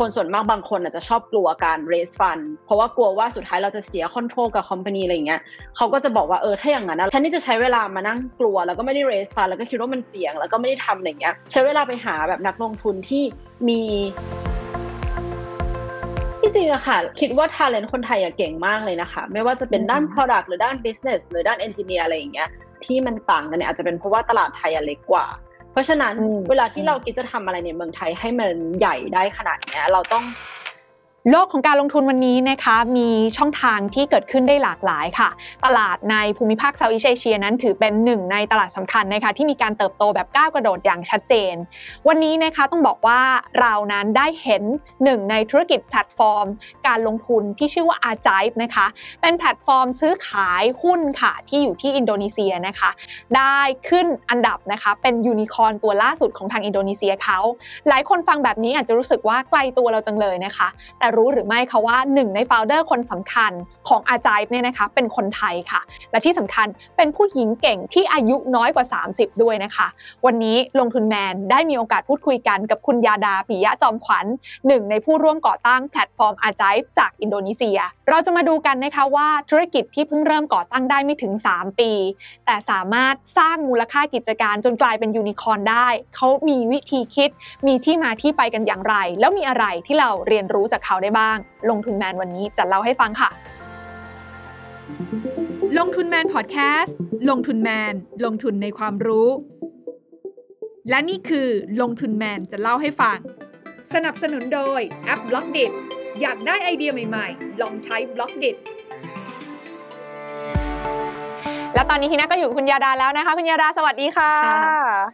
คนส่วนมากบางคนอาจจะชอบกลัวการ raise fund เพราะว่ากลัวว่าสุดท้ายเราจะเสีย control กับ company อะไรเงี้ยเขาก็จะบอกว่าเออถ้าอย่างนั้นแทนที่จะใช้เวลามานั่งกลัว แล้วก็ไม่ได้ raise fund แล้วก็คิดว่ามันเสี่ยง แล้วก็ไม่ได้ทำอะไรเงี้ยใช้เวลาไปหาแบบนักลงทุนที่มีที่จริงอะค่ะ คิดว่า talent คนไทยอะเก่งมากเลยนะคะ ไม่ว่าจะเป็นด้าน product หรือด้าน business หรือด้าน engineer อะไรอย่างเงี้ยที่มันต่างกันเนี่ยอาจจะเป็นเพราะว่าตลาดไทยเล็กกว่าเพ เพราะฉะนั้นเวลาที่เราคิดจะทำอะไรในเมืองไทยให้มันใหญ่ได้ขนาดนี้เราต้อง โลกของการลงทุนวันนี้นะคะมีช่องทางที่เกิดขึ้นได้หลากหลายค่ะ ตลาดในภูมิภาค Southeast Asia นั้นถือเป็นหนึ่งในตลาดสำคัญนะคะที่มีการเติบโตแบบก้าวกระโดดอย่างชัดเจน วันนี้นะคะต้องบอกว่าเรานั้นได้เห็นหนึ่งในธุรกิจแพลตฟอร์ม การลงทุนที่ชื่อว่า a r g i v e นะคะเป็นแพลตฟอร์มซื้อขายหุ้นค่ะที่อยู่ที่อินโดนีเซียนะคะได้ขึ้นอันดับนะคะเป็นยูนิคอร์นตัวล่าสุดของทางอินโดนีเซียเขาหลายคนฟังแบบนี้อาจจะรู้สึกว่าไกลตัวเราจังเลยนะคะแต่รู้หรือไม่คะว่าหนึ่งใน founder คนสำคัญของอาจายเนี่ยนะคะเป็นคนไทยค่ะ และที่สำคัญเป็นผู้หญิงเก่งที่อายุน้อยกว่า 30 ด้วยนะคะ วันนี้ลงทุนแมนได้มีโอกาสพูดคุยกันกับคุณยาดาปิยะจอมขวัญหนึ่งในผู้ร่วมก่อตั้งแพลตฟอร์มอาจายจากอินโดนีเซีย เราจะมาดูกันนะคะว่าธุรกิจที่เพิ่งเริ่มก่อตั้งได้ไม่ถึง 3 ปี แต่สามารถสร้างมูลค่ากิจการจนกลายเป็นยูนิคอร์นได้ เขามีวิธีคิด มีที่มาที่ไปกันอย่างไร แล้วมีอะไรที่เราเรียนรู้จากเขาได้บ้าง ลงทุนแมนวันนี้จะเล่าให้ฟังค่ะ ลงทุนแมนพอดแคสต์ลงทุนแมน ลงทุนในความรู้ และนี่คือลงทุนแมนจะเล่าให้ฟัง สนับสนุนโดยแอป Blockdit อยากได้ไอเดียใหม่ๆ ลองใช้ Blockditแล้วตอนนี้ทีน่าก็อยู่คุณยาดาแล้วนะคะ คุณยาดาสวัสดีค่ะ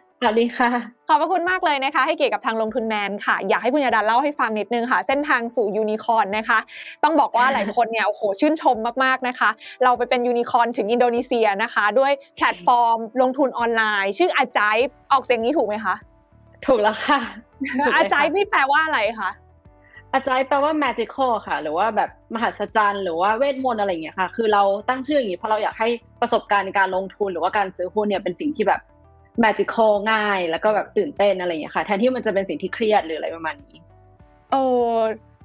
ส วัสดีค่ะ ขอบพระคุณมากเลยนะคะ ให้เกียรติกับทางลงทุนแมนค่ะ อยากให้คุณยาดาเล่าให้ฟังนิดนึงค่ะ เส้นทางสู่ยูนิคอร์นนะคะ ต้องบอกว่าหลายคนเนี่ยโอ้โหชื่นชมมากๆนะคะ เราไปเป็นยูนิคอร์นถึงอินโดนีเซียนะคะ ด้วยแพลตฟอร์มลงทุนออนไลน์ ชื่ออาจายออกเสียงนี้ถูกไหมคะ ถูกแล้วค่ะ อาจายนี่แปลว่าอะไรคะอาจารย์แปลว่า magical ค่ะ หรือว่าแบบมหัศจรรย์หรือว่าเวทมนต์อะไรอย่างเงี้ยค่ะ คือเราตั้งชื่ออย่างนี้เพราะเราอยากให้ประสบการณ์ในการลงทุนหรือว่าการซื้อหุ้นเนี่ยเป็นสิ่งที่แบบ magical ง่าย แล้วก็แบบตื่นเต้นอะไรอย่างเงี้ยค่ะ แทนที่มันจะเป็นสิ่งที่เครียดหรืออะไรประมาณนี้ โอ้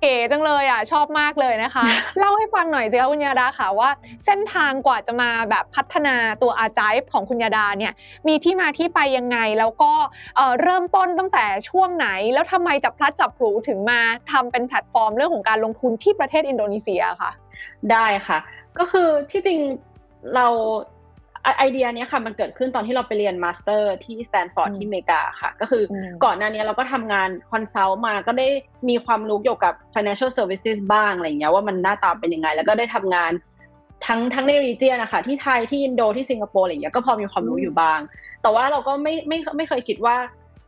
เก๋จังเลยอะชอบมากเลยนะคะ เล่าให้ฟังหน่อยสิคะคุณยาดาค่ะว่า เส้นทางกว่าจะมาแบบพัฒนาตัวอาจายของคุณยาดาเนี่ยมีที่มาที่ไปยังไง แล้วก็เริ่มต้นตั้งแต่ช่วงไหน แล้วทำไมจับพลัดจับผูถึงมาทำเป็นแพลตฟอร์มเรื่องของการลงทุนที่ประเทศอินโดนีเซียค่ะ ได้ค่ะ ก็คือที่จริงเรา ไอเดียนี้ค่ะมันเกิดขึ้นตอนที่เราไปเรียน master ที่สแตนฟอร์ดที่อเมริกาค่ะ ก็คือก่อนหน้านี้เราก็ทำงาน consult มาก็ได้มีความรู้เกี่ยวกับ financial services บ้างอะไรเงี้ยว่ามันหน้าตาเป็นยังไง แล้วก็ได้ทำงานทั้งทั้งใน region นะคะที่ไทยที่อินโดที่สิงคโปร์อะไรเงี้ยก็พอมีความรู้อยู่บ้าง แต่ว่าเราก็ไม่ไม่ไม่เคยคิดว่า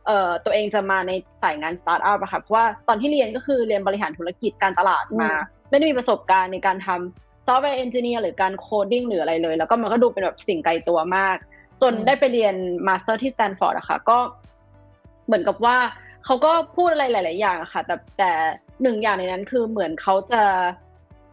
เอ่อตัวเองจะมาในสายงานสตาร์ทอัพอะค่ะเพราะว่าตอนที่เรียนก็คือเรียนบริหารธุรกิจการตลาดมา ไม่ได้มีประสบการณ์ในการทำ software engineer หรือการ coding หรืออะไรเลย แล้วก็มันก็ดูเป็นแบบสิ่งไกลตัวมาก จนได้ไปเรียน master ที่สแตนฟอร์ดอะค่ะก็เหมือนกับว่าเขาก็พูดอะไรหลาย ๆ อย่างอะค่ะ แต่แต่หนึ่งอย่างในนั้นคือเหมือนเขาจะ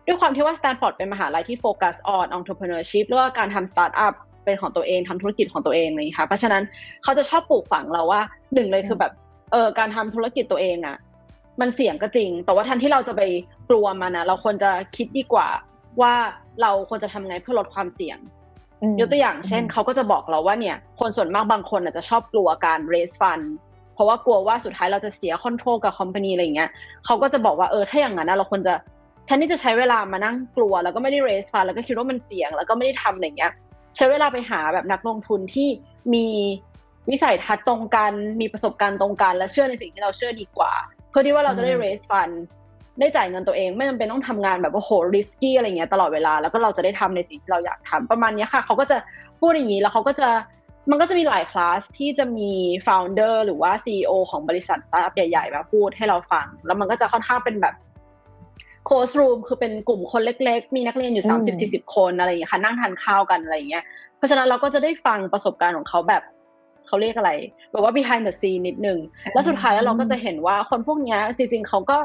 ด้วยความที่ว่าสแตนฟอร์ดเป็นมหาลัยที่ focus on entrepreneurship หรือว่าการทำสตาร์ทอัพเป็นของตัวเองทำธุรกิจของตัวเองเลยค่ะ เพราะฉะนั้นเขาจะชอบปลูกฝังเราว่าหนึ่งเลยคือแบบเออการทำธุรกิจตัวเองอะมันเสี่ยงก็จริง แต่ว่าทันที่เราจะไปกลัวมันนะเราควรจะคิดดีกว่า ว่าเราควรจะทำไงเพื่อลดความเสี่ยงยกตัวอย่างเช่นเขาก็จะบอกเราว่าเนี่ย คนส่วนมากบางคนอาจจะชอบกลัวการ raise fund เพราะว่ากลัวว่าสุดท้ายเราจะเสีย control กับ company อะไรอย่างเงี้ยเขาก็จะบอกว่าเออถ้าอย่างนั้นเราควรจะแทนที่จะใช้เวลามานั่งกลัว แล้วก็ไม่ได้ raise fund แล้วก็คิดว่ามันเสี่ยง แล้วก็ไม่ได้ทำอะไรอย่างเงี้ย ใช้เวลาไปหาแบบนักลงทุนที่มีวิสัยทัศน์ตรงกันมีประสบการณ์ตรงกันและเชื่อในสิ่งที่เราเชื่อดีกว่า เพื่อที่ว่าเราจะได้ raise fund ได้จ่ายเงินตัวเองไม่จำเป็นต้องทำงานแบบว่าโห risky อะไรเงี้ยตลอดเวลาแล้วก็เราจะได้ทำในสิ่งที่เราอยากทำประมาณนี้ค่ะเขาก็จะพูดอย่างนี้แล้วเขาก็จะมันก็จะมีหลายคลาสที่จะมี founder หรือว่า CEO ของบริษัทสตาร์ทอัพใหญ่ๆมาพูดให้เราฟัง แล้วมันก็จะค่อนข้างเป็นแบบ close room คือเป็นกลุ่มคนเล็ก ๆ มีนักเรียนอยู่สามสิบสี่สิบคนอะไรอย่างเงี้ยค่ะนั่งทานข้าวกันอะไรอย่างเงี้ยเพราะฉะนั้นเราก็จะได้ฟังประสบการณ์ของเขาแบบเขาเรียกอะไรแบบว่า behind the scene นิดนึง แล้วสุดท้ายแล้วเราก็จะเห็นว่าคนพวกนี้จริงๆเขาก็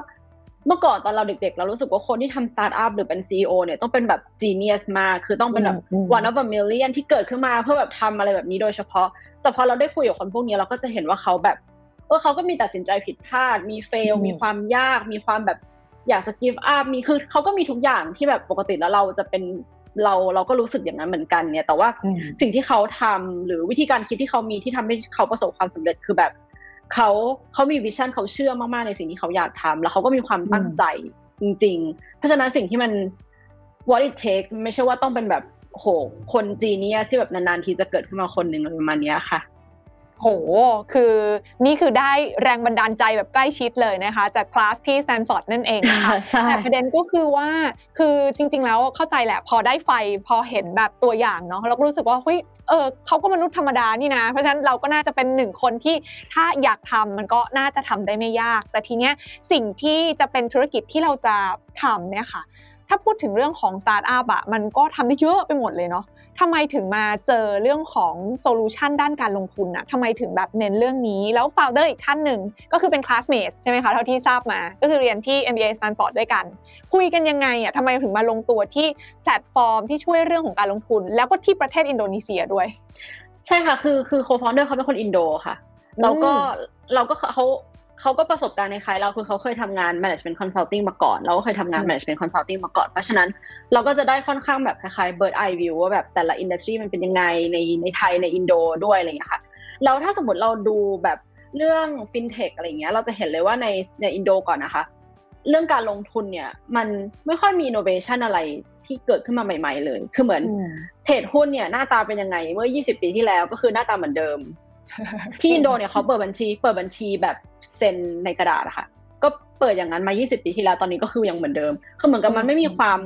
เมื่อก่อนตอนเราเด็กๆ เรารู้สึกว่าคนที่ทำสตาร์ทอัพหรือเป็นซีอเนี่ยต้องเป็นแบบจีเนียสมาก คือต้องเป็นแบบ one of a million ที่เกิดขึ้นมาเพื่อแบบทำอะไรแบบนี้โดยเฉพาะ แต่พอเราได้คุยกับคนพวกนี้เราก็จะเห็นว่าเขาแบบเออเขาก็มีตัดสินใจผิดพลาด มีเฟล มีความยาก มีความแบบอยากจะ give up มีคือเขาก็มีทุกอย่างที่แบบปกติแล้วเราจะเป็นเราเราก็รู้สึกอย่างนั้นเหมือนกันเนี่ยแต่ว่าสิ่งที่เขาทำหรือวิธีการคิดที่เขามีที่ทำให้เขาประสบความสำเร็จคือแบบ เขาเขามี vision เขาเชื่อมากๆในสิ่งที่เขาอยากทำแล้วเขาก็มีความตั้งใจจริง ๆ เพราะฉะนั้นสิ่งที่มัน what it takes ไม่ใช่ว่าต้องเป็นแบบโหคนจีเนียที่แบบนานๆทีจะเกิดขึ้นมาคนหนึ่งอะไรประมาณนี้ค่ะ โห คือนี่คือได้แรงบันดาลใจแบบใกล้ชิดเลยนะคะ จากคลาสที่สแตนฟอร์ดนั่นเองค่ะแต่ประเด็นก็คือว่าคือจริง ๆ แล้วเข้าใจแหละ พอได้ไฟพอเห็นแบบตัวอย่างเนาะเราก็รู้สึกว่าเฮ้ยเออเขาก็มนุษย์ธรรมดานี่นะ เพราะฉะนั้นเราก็น่าจะเป็นหนึ่งคนที่ถ้าอยากทำมันก็น่าจะทำได้ไม่ยาก แต่ทีเนี้ยสิ่งที่จะเป็นธุรกิจที่เราจะทำเนี่ยค่ะถ้าพูดถึงเรื่องของสตาร์ทอัพอะมันก็ทำได้เยอะไปหมดเลยเนาะ ทำไมถึงมาเจอเรื่องของ solution ด้านการลงทุนอะทำไมถึงแบบเน้นเรื่องนี้ แล้ว founder อีกท่านหนึ่งก็คือเป็น classmate ใช่ไหมคะ เท่าที่ทราบมา ก็คือเรียนที่ MBA Stanford ด้วยกัน คุยกันยังไงอะทำไมถึงมาลงตัวที่แพลตฟอร์มที่ช่วยเรื่องของการลงทุน แล้วก็ที่ประเทศอินโดนีเซียด้วย ใช่ค่ะ คือคือ co-founder เขาเป็นคนอินโดค่ะ แล้วก็เราก็เขา เขาก็ประสบการณ์ในคล้ายเราคือเขาเคยทำงาน management consulting มาก่อน เราก็เคยทำงาน management consulting มาก่อน เพราะฉะนั้นเราก็จะได้ค่อนข้างแบบคล้ายๆ bird eye view ว่าแบบแต่ละ industry มันเป็นยังไงในในไทยในอินโดด้วยอะไรอย่างเงี้ยค่ะแล้วถ้าสมมติเราดูแบบเรื่อง fintech อะไรเงี้ยเราจะเห็นเลยว่าในในอินโดก่อนนะคะ เรื่องการลงทุนเนี่ยมันไม่ค่อยมี innovation อะไรที่เกิดขึ้นมาใหม่ ๆ เลย คือเหมือนเทรดหุ้นเนี่ยหน้าตาเป็นยังไงเมื่อ 20 ปีที่แล้วก็คือหน้าตาเหมือนเดิม ที่อินโดเนี่ยเขาเปิดบัญชี เปิดบัญชีแบบเซ็นในกระดาษอะค่ะ ก็เปิดอย่างนั้นมา 20 ปีที่แล้ว ตอนนี้ก็คือยังเหมือนเดิม คือเหมือนกับมันไม่มีความ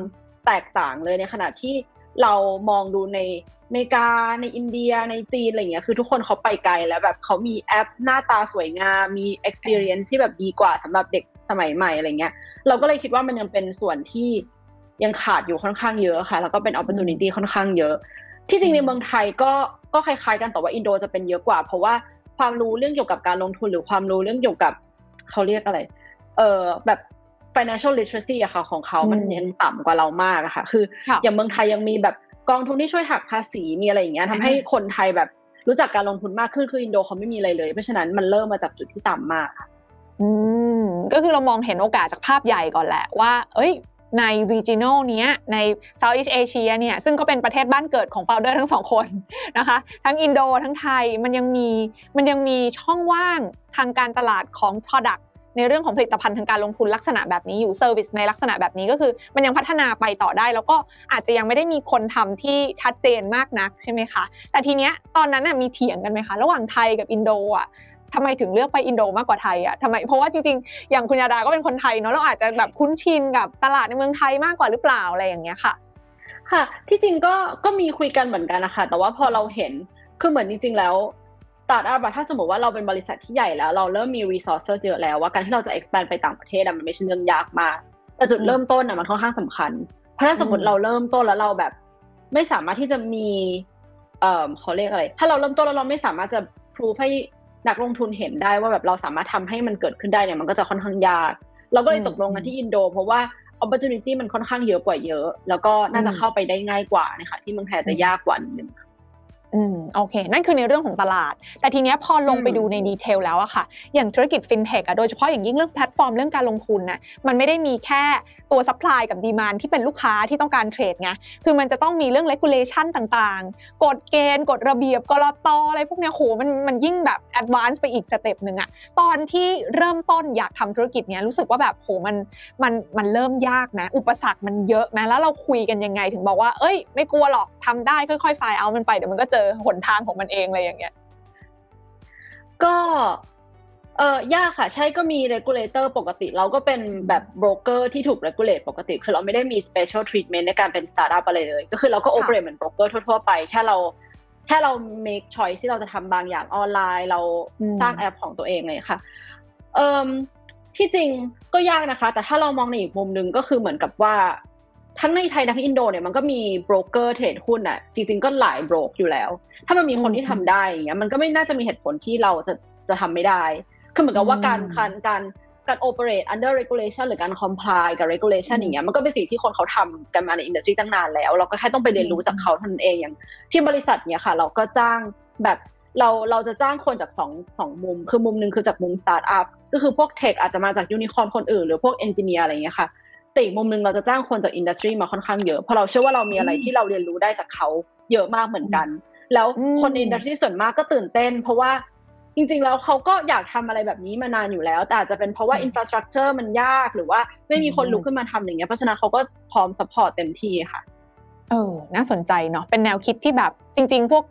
แตกต่างเลยในขณะที่เรามองดูในอเมริกาในอินเดียในจีนอะไรเงี้ยคือทุกคนเขาไปไกลแล้วแบบเขามีแอปหน้าตาสวยงามมี experience ที่แบบดีกว่าสำหรับเด็กสมัยใหม่อะไรเงี้ย เราก็เลยคิดว่ามันยังเป็นส่วนที่ยังขาดอยู่ค่อนข้างเยอะค่ะ แล้วก็เป็น opportunity ค่อนข้างเยอะ ที่จริงในเมืองไทยก็ก็คล้ายๆกันแต่ว่าอินโดจะเป็นเยอะกว่า เพราะว่าความรู้เรื่องเกี่ยวกับการลงทุนหรือความรู้เรื่องเกี่ยวกับเขาเรียกอะไร เออแบบ financial literacy อะค่ะของเขามันยังต่ำกว่าเรามากอะค่ะ คือ อย่างเมืองไทยยังมีแบบกองทุนที่ช่วยหักภาษีมีอะไรอย่างเงี้ยทำให้คนไทยแบบรู้จักการลงทุนมากขึ้นคืออินโดเขาไม่มีอะไรเลย เพราะฉะนั้นมันเริ่มมาจากจุดที่ต่ำมากค่ะอืมก็คือเรามองเห็นโอกาสจากภาพใหญ่ก่อนแหละว่า เอ้ย ใน regional เนี้ยใน Southeast Asia เนี่ยซึ่งก็เป็นประเทศบ้านเกิดของ founder ทั้งสองคนนะคะ ทั้งอินโดทั้งไทยมันยังมีมันยังมีช่องว่างทางการตลาดของ product ในเรื่องของผลิตภัณฑ์ทางการลงทุนลักษณะแบบนี้อยู่เซอร์วิสในลักษณะแบบนี้ก็คือมันยังพัฒนาไปต่อได้ แล้วก็อาจจะยังไม่ได้มีคนทำที่ชัดเจนมากนักใช่ไหมคะ แต่ทีเนี้ยตอนนั้นมีเถียงกันไหมคะ ระหว่างไทยกับอินโดอะ ทำไมถึงเลือกไปอินโดมากกว่าไทยอะทำไมเพราะว่าจริงๆ อย่างคุณยาดาก็เป็นคนไทยเนาะเราอาจจะแบบคุ้นชินกับตลาดในเมืองไทยมากกว่าหรือเปล่าอะไรอย่างเงี้ยค่ะ ค่ะ ที่จริงก็ก็มีคุยกันเหมือนกันนะคะแต่ว่าพอเราเห็นคือเหมือนจริง ๆ แล้วสตาร์ทอัพถ้าสมมติว่าเราเป็นบริษัทที่ใหญ่แล้ว เราเริ่มมีรีซอสเยอะแล้วว่าการที่เราจะ expand ไปต่างประเทศมันไม่ใช่เรื่องยากมากแต่จุดเริ่มต้นอะมันค่อนข้างสำคัญ เพราะถ้าสมมติเราเริ่มต้นแล้วเราแบบ ไม่สามารถที่จะมี เอ่อเขาเรียกอะไร ถ้าเราเริ่มต้นแล้วเราไม่สามารถจะพรูฟให้ นักลงทุนเห็นได้ว่าแบบเราสามารถทำให้มันเกิดขึ้นได้เนี่ยมันก็จะค่อนข้างยาก เราก็เลยตกลงกันที่อินโด เพราะว่า opportunity มันค่อนข้างเยอะกว่าเยอะ แล้วก็น่าจะเข้าไปได้ง่ายกว่านะคะที่เมืองไทยจะยากกว่านิดนึง อืมโอเค นั่นคือในเรื่องของตลาด แต่ทีเนี้ยพอลงไปดูใน detail แล้วอะค่ะ อย่างธุรกิจฟินเทคอะโดยเฉพาะอย่างยิ่งเรื่องแพลตฟอร์มเรื่องการลงทุนน่ะมันไม่ได้มีแค่ตัว supply กับ demand ที่เป็นลูกค้าที่ต้องการเทรดไงคือมันจะต้องมีเรื่อง regulation ต่างๆ กฎเกณฑ์ กฎระเบียบกลตอะไรพวกเนี้ยโหมันมันยิ่งแบบ advance ไปอีก step หนึ่งอะตอนที่เริ่มต้นอยากทำธุรกิจเนี้ยรู้สึกว่าแบบโหมันมันมันเริ่มยากนะ อุปสรรคมันเยอะนะแล้วเราคุยกันยังไงถึงบอกว่าเอ้ย ไม่กลัวหรอกทำได้ค่อยๆ fight เอามันไปเดี๋ยวมันก็เจอหนทางของมันเองอะไรอย่างเงี้ย ก็เออยากค่ะ ใช่ก็มี regulator ปกติ เราก็เป็นแบบโบรกเกอร์ที่ถูก regulate ปกติ คือเราไม่ได้มี special treatment ในการเป็น startup อะไรเลย ก็คือเราก็ operate เหมือนโบรกเกอร์ทั่ว ๆ ไป แค่เราแค่เรา make choice ที่เราจะทำบางอย่างออนไลน์ เราสร้างแอปของตัวเองเลยค่ะเอ่อที่จริงก็ยากนะคะ แต่ถ้าเรามองในอีกมุมหนึ่งก็คือเหมือนกับว่า ทั้งในไทยทั้งอินโดเนี่ยมันก็มีโบรกเกอร์เทรดหุ้นอะจริงๆก็หลายโบรกอยู่แล้ว ถ้ามันมีคนที่ทำได้อย่างเงี้ยมันก็ไม่น่าจะมีเหตุผลที่เราจะจะทำไม่ได้คือเหมือนกับว่าการการการการ operate under regulation หรือการ comply กับ regulation อย่างเงี้ยมันก็เป็นสิ่งที่คนเขาทำกันมาใน industry ตั้งนานแล้ว เราก็แค่ต้องไปเรียนรู้จากเขาเท่านั้นเองอย่าง ที่บริษัทเนี้ยค่ะ เราก็จ้างแบบเราเราจะจ้างคนจากสองสองมุม คือมุมหนึ่งคือจากมุมสตาร์ทอัพก็คือพวก tech อาจจะมาจากยูนิคอร์นคนอื่น หรือพวก engineer อะไรอย่างเงี้ยค่ะ แต่อีกมุมหนึ่งเราจะจ้างคนจาก industry มาค่อนข้างเยอะเพราะเราเชื่อว่าเรามีอะไรที่เราเรียนรู้ได้จากเขาเยอะมากเหมือนกัน แล้วคนใน industry ส่วนมากก็ตื่นเต้น เพราะว่าจริงๆแล้วเขาก็อยากทำอะไรแบบนี้มานานอยู่แล้ว แต่อาจจะเป็นเพราะว่า infrastructure มันยากหรือว่าไม่มีคนลุกขึ้นมาทำอย่างเงี้ยเพราะฉะนั้นเขาก็พร้อม support เต็มที่ค่ะ เออ น่าสนใจเนาะ เป็นแนวคิดที่แบบจริง ๆ พวก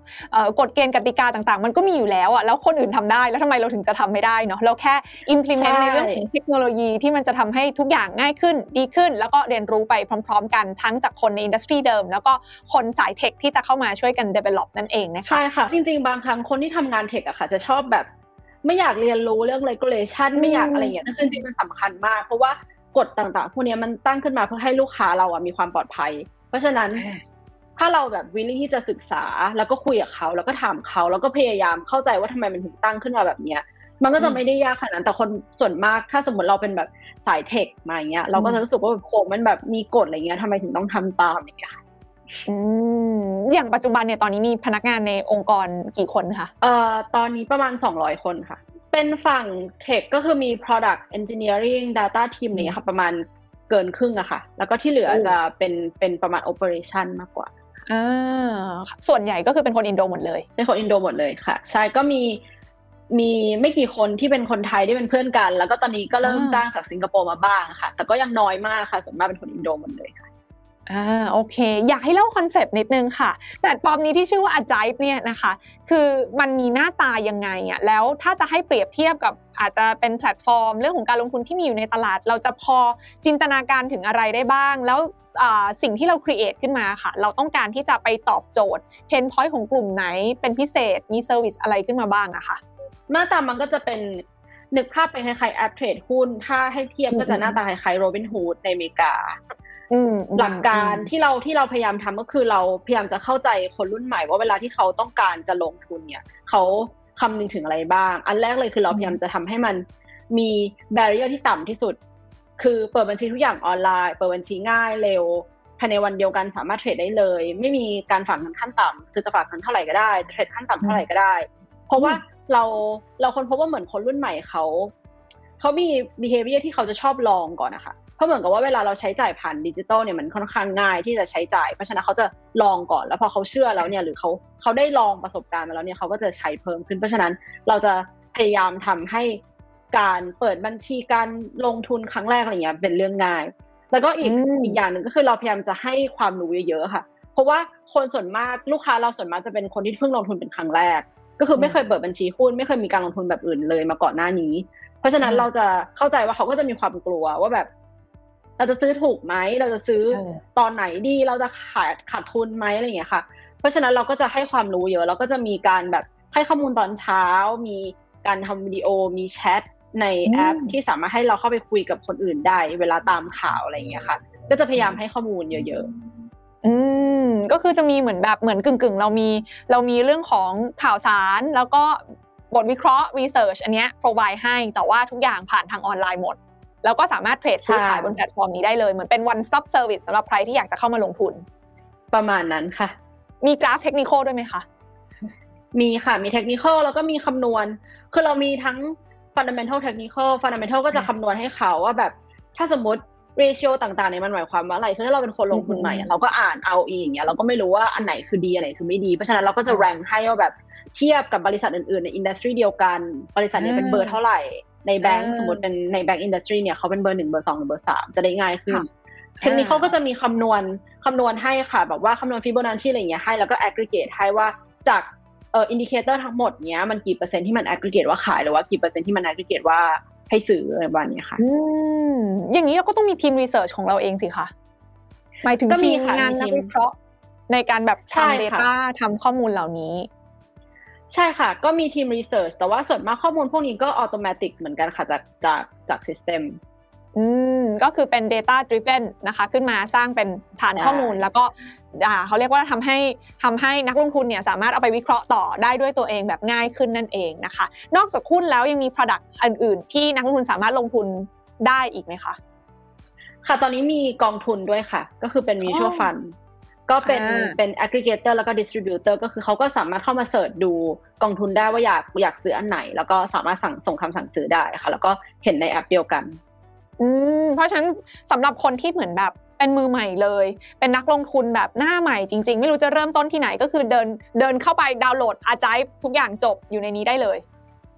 กฎเกณฑ์กติกาต่างๆ มันก็มีอยู่แล้วอะแล้วคนอื่นทำได้ แล้วทำไมเราถึงจะทำไม่ได้เนาะ เราแค่ implement ในเรื่องของเทคโนโลยีที่มันจะทำให้ทุกอย่างง่ายขึ้น ดีขึ้น แล้วก็เรียนรู้ไปพร้อม ๆ กันทั้งจากคนในอินดัสทรีเดิม แล้วก็คนสายเทคที่จะเข้ามาช่วยกัน develop นั่นเองนะคะ ใช่ค่ะ จริง ๆ บางครั้งคนที่ทำงานเทคอะค่ะ จะชอบแบบไม่อยากเรียนรู้เรื่อง regulation ไม่อยากอะไรอย่างเงี้ยแต่จริงๆมันสำคัญมาก เพราะว่ากฎต่างๆ พวกนี้มันตั้งขึ้นมาเพื่อให้ลูกค้าเราอะมีความปลอดภัย เพราะฉะนั้นถ้าเราแบบวิลลี่ที่จะศึกษาแล้วก็คุยกับเขาแล้วก็ถามเขาแล้วก็พยายามเข้าใจว่าทำไมมันถึงตั้งขึ้นมาแบบเนี้ย มันก็จะไม่ได้ยากขนาดนั้นแต่คนส่วนมากถ้าสมมติเราเป็นแบบสายเทคมาอย่างเงี้ย เราก็จะรู้สึกว่าโคมันแบบมีกฎอะไรเงี้ยทำไมถึงต้องทำตามอย่างเงี้ยอืมอย่างปัจจุบันเนี่ยตอนนี้มีพนักงานในองค์กรกี่คนคะเอ่อตอนนี้ประมาณ 200 คนค่ะ เป็นฝั่งเทคก็คือมี product engineering data team เนี่ยค่ะประมาณ เกินครึ่งอะค่ะ แล้วก็ที่เหลือจะเป็นเป็นประมาณ operation มากกว่าอ่าส่วนใหญ่ก็คือเป็นคนอินโดหมดเลย เป็นคนอินโดหมดเลยค่ะ ใช่ก็มีมีไม่กี่คนที่เป็นคนไทยที่เป็นเพื่อนกัน แล้วก็ตอนนี้ก็เริ่มจ้างจากสิงคโปร์มาบ้างค่ะ แต่ก็ยังน้อยมากค่ะส่วนมากเป็นคนอินโดหมดเลยค่ะ อ่าโอเค อยากให้เล่า concept นิดนึงค่ะแพลตฟอร์มนี้ที่ชื่อว่า Ajaib เนี่ยนะคะ คือมันมีหน้าตายังไงอะแล้วถ้าจะให้เปรียบเทียบกับอาจจะเป็นแพลตฟอร์ม เรื่องของการลงทุนที่มีอยู่ในตลาด เราจะพอจินตนาการถึงอะไรได้บ้าง แล้วสิ่งที่เรา create ขึ้นมาค่ะ เราต้องการที่จะไปตอบโจทย์ pain point ของกลุ่มไหนเป็นพิเศษมี service อะไรขึ้นมาบ้างอะค่ะหน้าตามันก็จะเป็นนึกภาพไปคล้ายๆแอปเทรดหุ้น ถ้าให้เทียบก็จะหน้าตาคล้ายๆโรบินฮูดในอเมริกา หลักการที่เราที่เราพยายามทำก็คือเราพยายามจะเข้าใจคนรุ่นใหม่ว่าเวลาที่เขาต้องการจะลงทุนเนี่ยเขาคำนึงถึงอะไรบ้าง อันแรกเลยคือเราพยายามจะทำให้มันมี barrier ที่ต่ำที่สุด คือเปิดบัญชีทุกอย่างออนไลน์ เปิดบัญชีง่ายเร็วภายในวันเดียวกันสามารถเทรดได้เลย ไม่มีการฝากเงินขั้นต่ำคือจะฝากเงินเท่าไหร่ก็ได้จะเทรดขั้นต่ำเท่าไหร่ก็ได้ เพราะว่าเราเราคนพบว่าเหมือนคนรุ่นใหม่เขาเขามี behavior ที่เขาจะชอบลองก่อนนะคะ เพราะเหมือนกับว่าเวลาเราใช้จ่ายผ่านดิจิตอลเนี่ยมันค่อนข้างง่ายที่จะใช้จ่าย เพราะฉะนั้นเขาจะลองก่อนแล้วพอเขาเชื่อแล้วเนี่ยหรือเขาเขาได้ลองประสบการณ์มาแล้วเนี่ยเขาก็จะใช้เพิ่มขึ้น เพราะฉะนั้นเราจะพยายามทำให้การเปิดบัญชีการลงทุนครั้งแรกอะไรเงี้ยเป็นเรื่องง่าย แล้วก็อีกอีกอย่างหนึ่งก็คือเราพยายามจะให้ความรู้เยอะๆค่ะ เพราะว่าคนส่วนมากลูกค้าเราส่วนมากจะเป็นคนที่เพิ่งลงทุนเป็นครั้งแรก ก็คือไม่เคยเปิดบัญชีหุ้นไม่เคยมีการลงทุนแบบอื่นเลยมาก่อนหน้านี้ เพราะฉะนั้นเราจะเข้าใจว่าเขาก็จะมีความกลัวว่าแบบ เราจะซื้อถูกไหมเราจะซื้อตอนไหนดีเราจะขายขาดทุนไหมอะไรอย่างเงี้ยค่ะ เพราะฉะนั้นเราก็จะให้ความรู้เยอะเราก็จะมีการแบบให้ข้อมูลตอนเช้า มีการทำวิดีโอมีแชทในแอปที่สามารถให้เราเข้าไปคุยกับคนอื่นได้ เวลาตามข่าวอะไรอย่างเงี้ยค่ะ ก็จะพยายามให้ข้อมูลเยอะๆ อืมก็คือจะมีเหมือนแบบเหมือนกึ่งๆ เรามีเรามีเรื่องของข่าวสารแล้วก็บทวิเคราะห์ research อันเนี้ย provide ให้แต่ว่าทุกอย่างผ่านทางออนไลน์หมด แล้วก็สามารถเทรดซื้อขายบนแพลตฟอร์มนี้ได้เลย เหมือนเป็น one stop service สำหรับใครที่อยากจะเข้ามาลงทุน ประมาณนั้นค่ะ มีกราฟเทคนิคด้วยไหมคะมีค่ะ มีเทคนิคแล้วก็มีคำนวณ คือเรามีทั้ง fundamental technical fundamental ก็จะคำนวณให้เขาว่าแบบ ถ้าสมมติ ratio ต่างๆเนี่ยมันหมายความว่าอะไร คือถ้าเราเป็นคนลงทุนใหม่ เราก็อ่านเอาเองอย่างเงี้ย เราก็ไม่รู้ว่าอันไหนคือดีอันไหนคือไม่ดี เพราะฉะนั้นเราก็จะ rank ให้ว่าแบบเทียบกับบริษัทอื่นๆ ใน industry เดียวกัน บริษัทนี้เป็นเบอร์เท่าไหร่ ในแบงก์สมมติเป็นในแบงก์ industry เนี่ยเขาเป็นเบอร์หนึ่งเบอร์สองหรือเบอร์สามจะได้ง่ายขึ้นเทคนิคเขาก็จะมีคำนวณคำนวณให้ค่ะ แบบว่าคำนวณฟิโบนัชชีอะไรอย่างเงี้ยให้แล้วก็ aggregate ให้ว่าจากเอ่อ indicator ทั้งหมดเนี้ยมันกี่เปอร์เซ็นต์ที่มัน aggregate ว่าขายหรือว่ากี่เปอร์เซ็นต์ที่มัน aggregate ว่าให้ซื้ออะไรประมาณนี้ค่ะอืมอย่างนี้เราก็ต้องมีทีม research ของเราเองสิคะหมายถึงทีมงานนักวิเคราะห์ในการแบบทำ data ทำข้อมูลเหล่านี้ ใช่ค่ะ ก็มีทีม research แต่ว่าส่วนมากข้อมูลพวกนี้ก็อัตโนมัติเหมือนกันค่ะจากจากจากซิสเต็มอืมก็คือเป็น Data Driven นะคะ ขึ้นมาสร้างเป็นฐานข้อมูล แล้วก็เขาเรียกว่าทำให้ทำให้นักลงทุนเนี่ยสามารถเอาไปวิเคราะห์ต่อได้ด้วยตัวเองแบบง่ายขึ้นนั่นเองนะคะ นอกจากหุ้นแล้วยังมี Product อื่น ๆ ที่นักลงทุนสามารถลงทุนได้อีกไหมคะ ค่ะตอนนี้มีกองทุนด้วยค่ะ ก็คือเป็น mutual fund ก็เป็นเป็น aggregator แล้วก็ distributor ก็คือเขาก็สามารถเข้ามาเสิร์ชดูกองทุนได้ว่าอยากอยากซื้ออันไหน แล้วก็สามารถสั่งส่งคำสั่งซื้อได้ค่ะ แล้วก็เห็นในแอปเดียวกัน อืมเพราะฉะนั้นสำหรับคนที่เหมือนแบบเป็นมือใหม่เลย เป็นนักลงทุนแบบหน้าใหม่จริง ๆ ไม่รู้จะเริ่มต้นที่ไหนก็คือเดินเดินเข้าไปดาวน์โหลดอาจายทุกอย่างจบอยู่ในนี้ได้เลย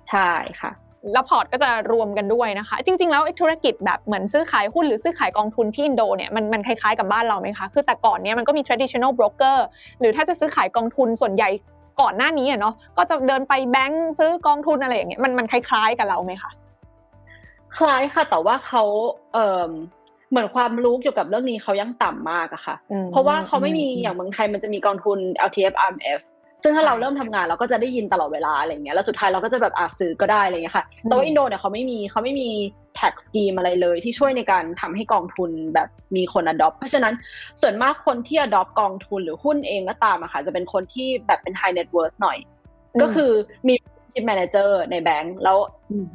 ใช่ค่ะ แล้วพอร์ตก็จะรวมกันด้วยนะคะ จริง ๆ แล้วธุรกิจแบบเหมือนซื้อขายหุ้นหรือซื้อขายกองทุนที่อินโดเนี่ยมันมันคล้ายๆกับบ้านเราไหมคะ คือแต่ก่อนเนี้ยมันก็มี traditional broker หรือถ้าจะซื้อขายกองทุนส่วนใหญ่ก่อนหน้านี้เนาะก็จะเดินไปแบงก์ซื้อกองทุนอะไรอย่างเงี้ยมันมันคล้ายๆกับเราไหมคะคล้ายค่ะแต่ว่าเขาเอ่อเหมือนความรู้เกี่ยวกับเรื่องนี้เขายังต่ำมากอะค่ะ เพราะว่าเขาไม่มีอย่างเมืองไทยมันจะมีกองทุน LTF RMF ซึ่งถ้าเราเริ่มทำงานเราก็จะได้ยินตลอดเวลาอะไรเงี้ยแล้วสุดท้ายเราก็จะแบบอาซื้อก็ได้อะไรเงี้ยค่ะแต่ว่าอินโดเนี่ยเขาไม่มีเขาไม่มี tax scheme อะไรเลย ที่ช่วยในการทำให้กองทุนแบบมีคน adopt เพราะฉะนั้นส่วนมากคนที่ adopt กองทุนหรือหุ้นเองก็ตามอะค่ะจะเป็นคนที่แบบเป็น high net worth หน่อย ก็คือมี relationship manager ในแบงก์แล้ว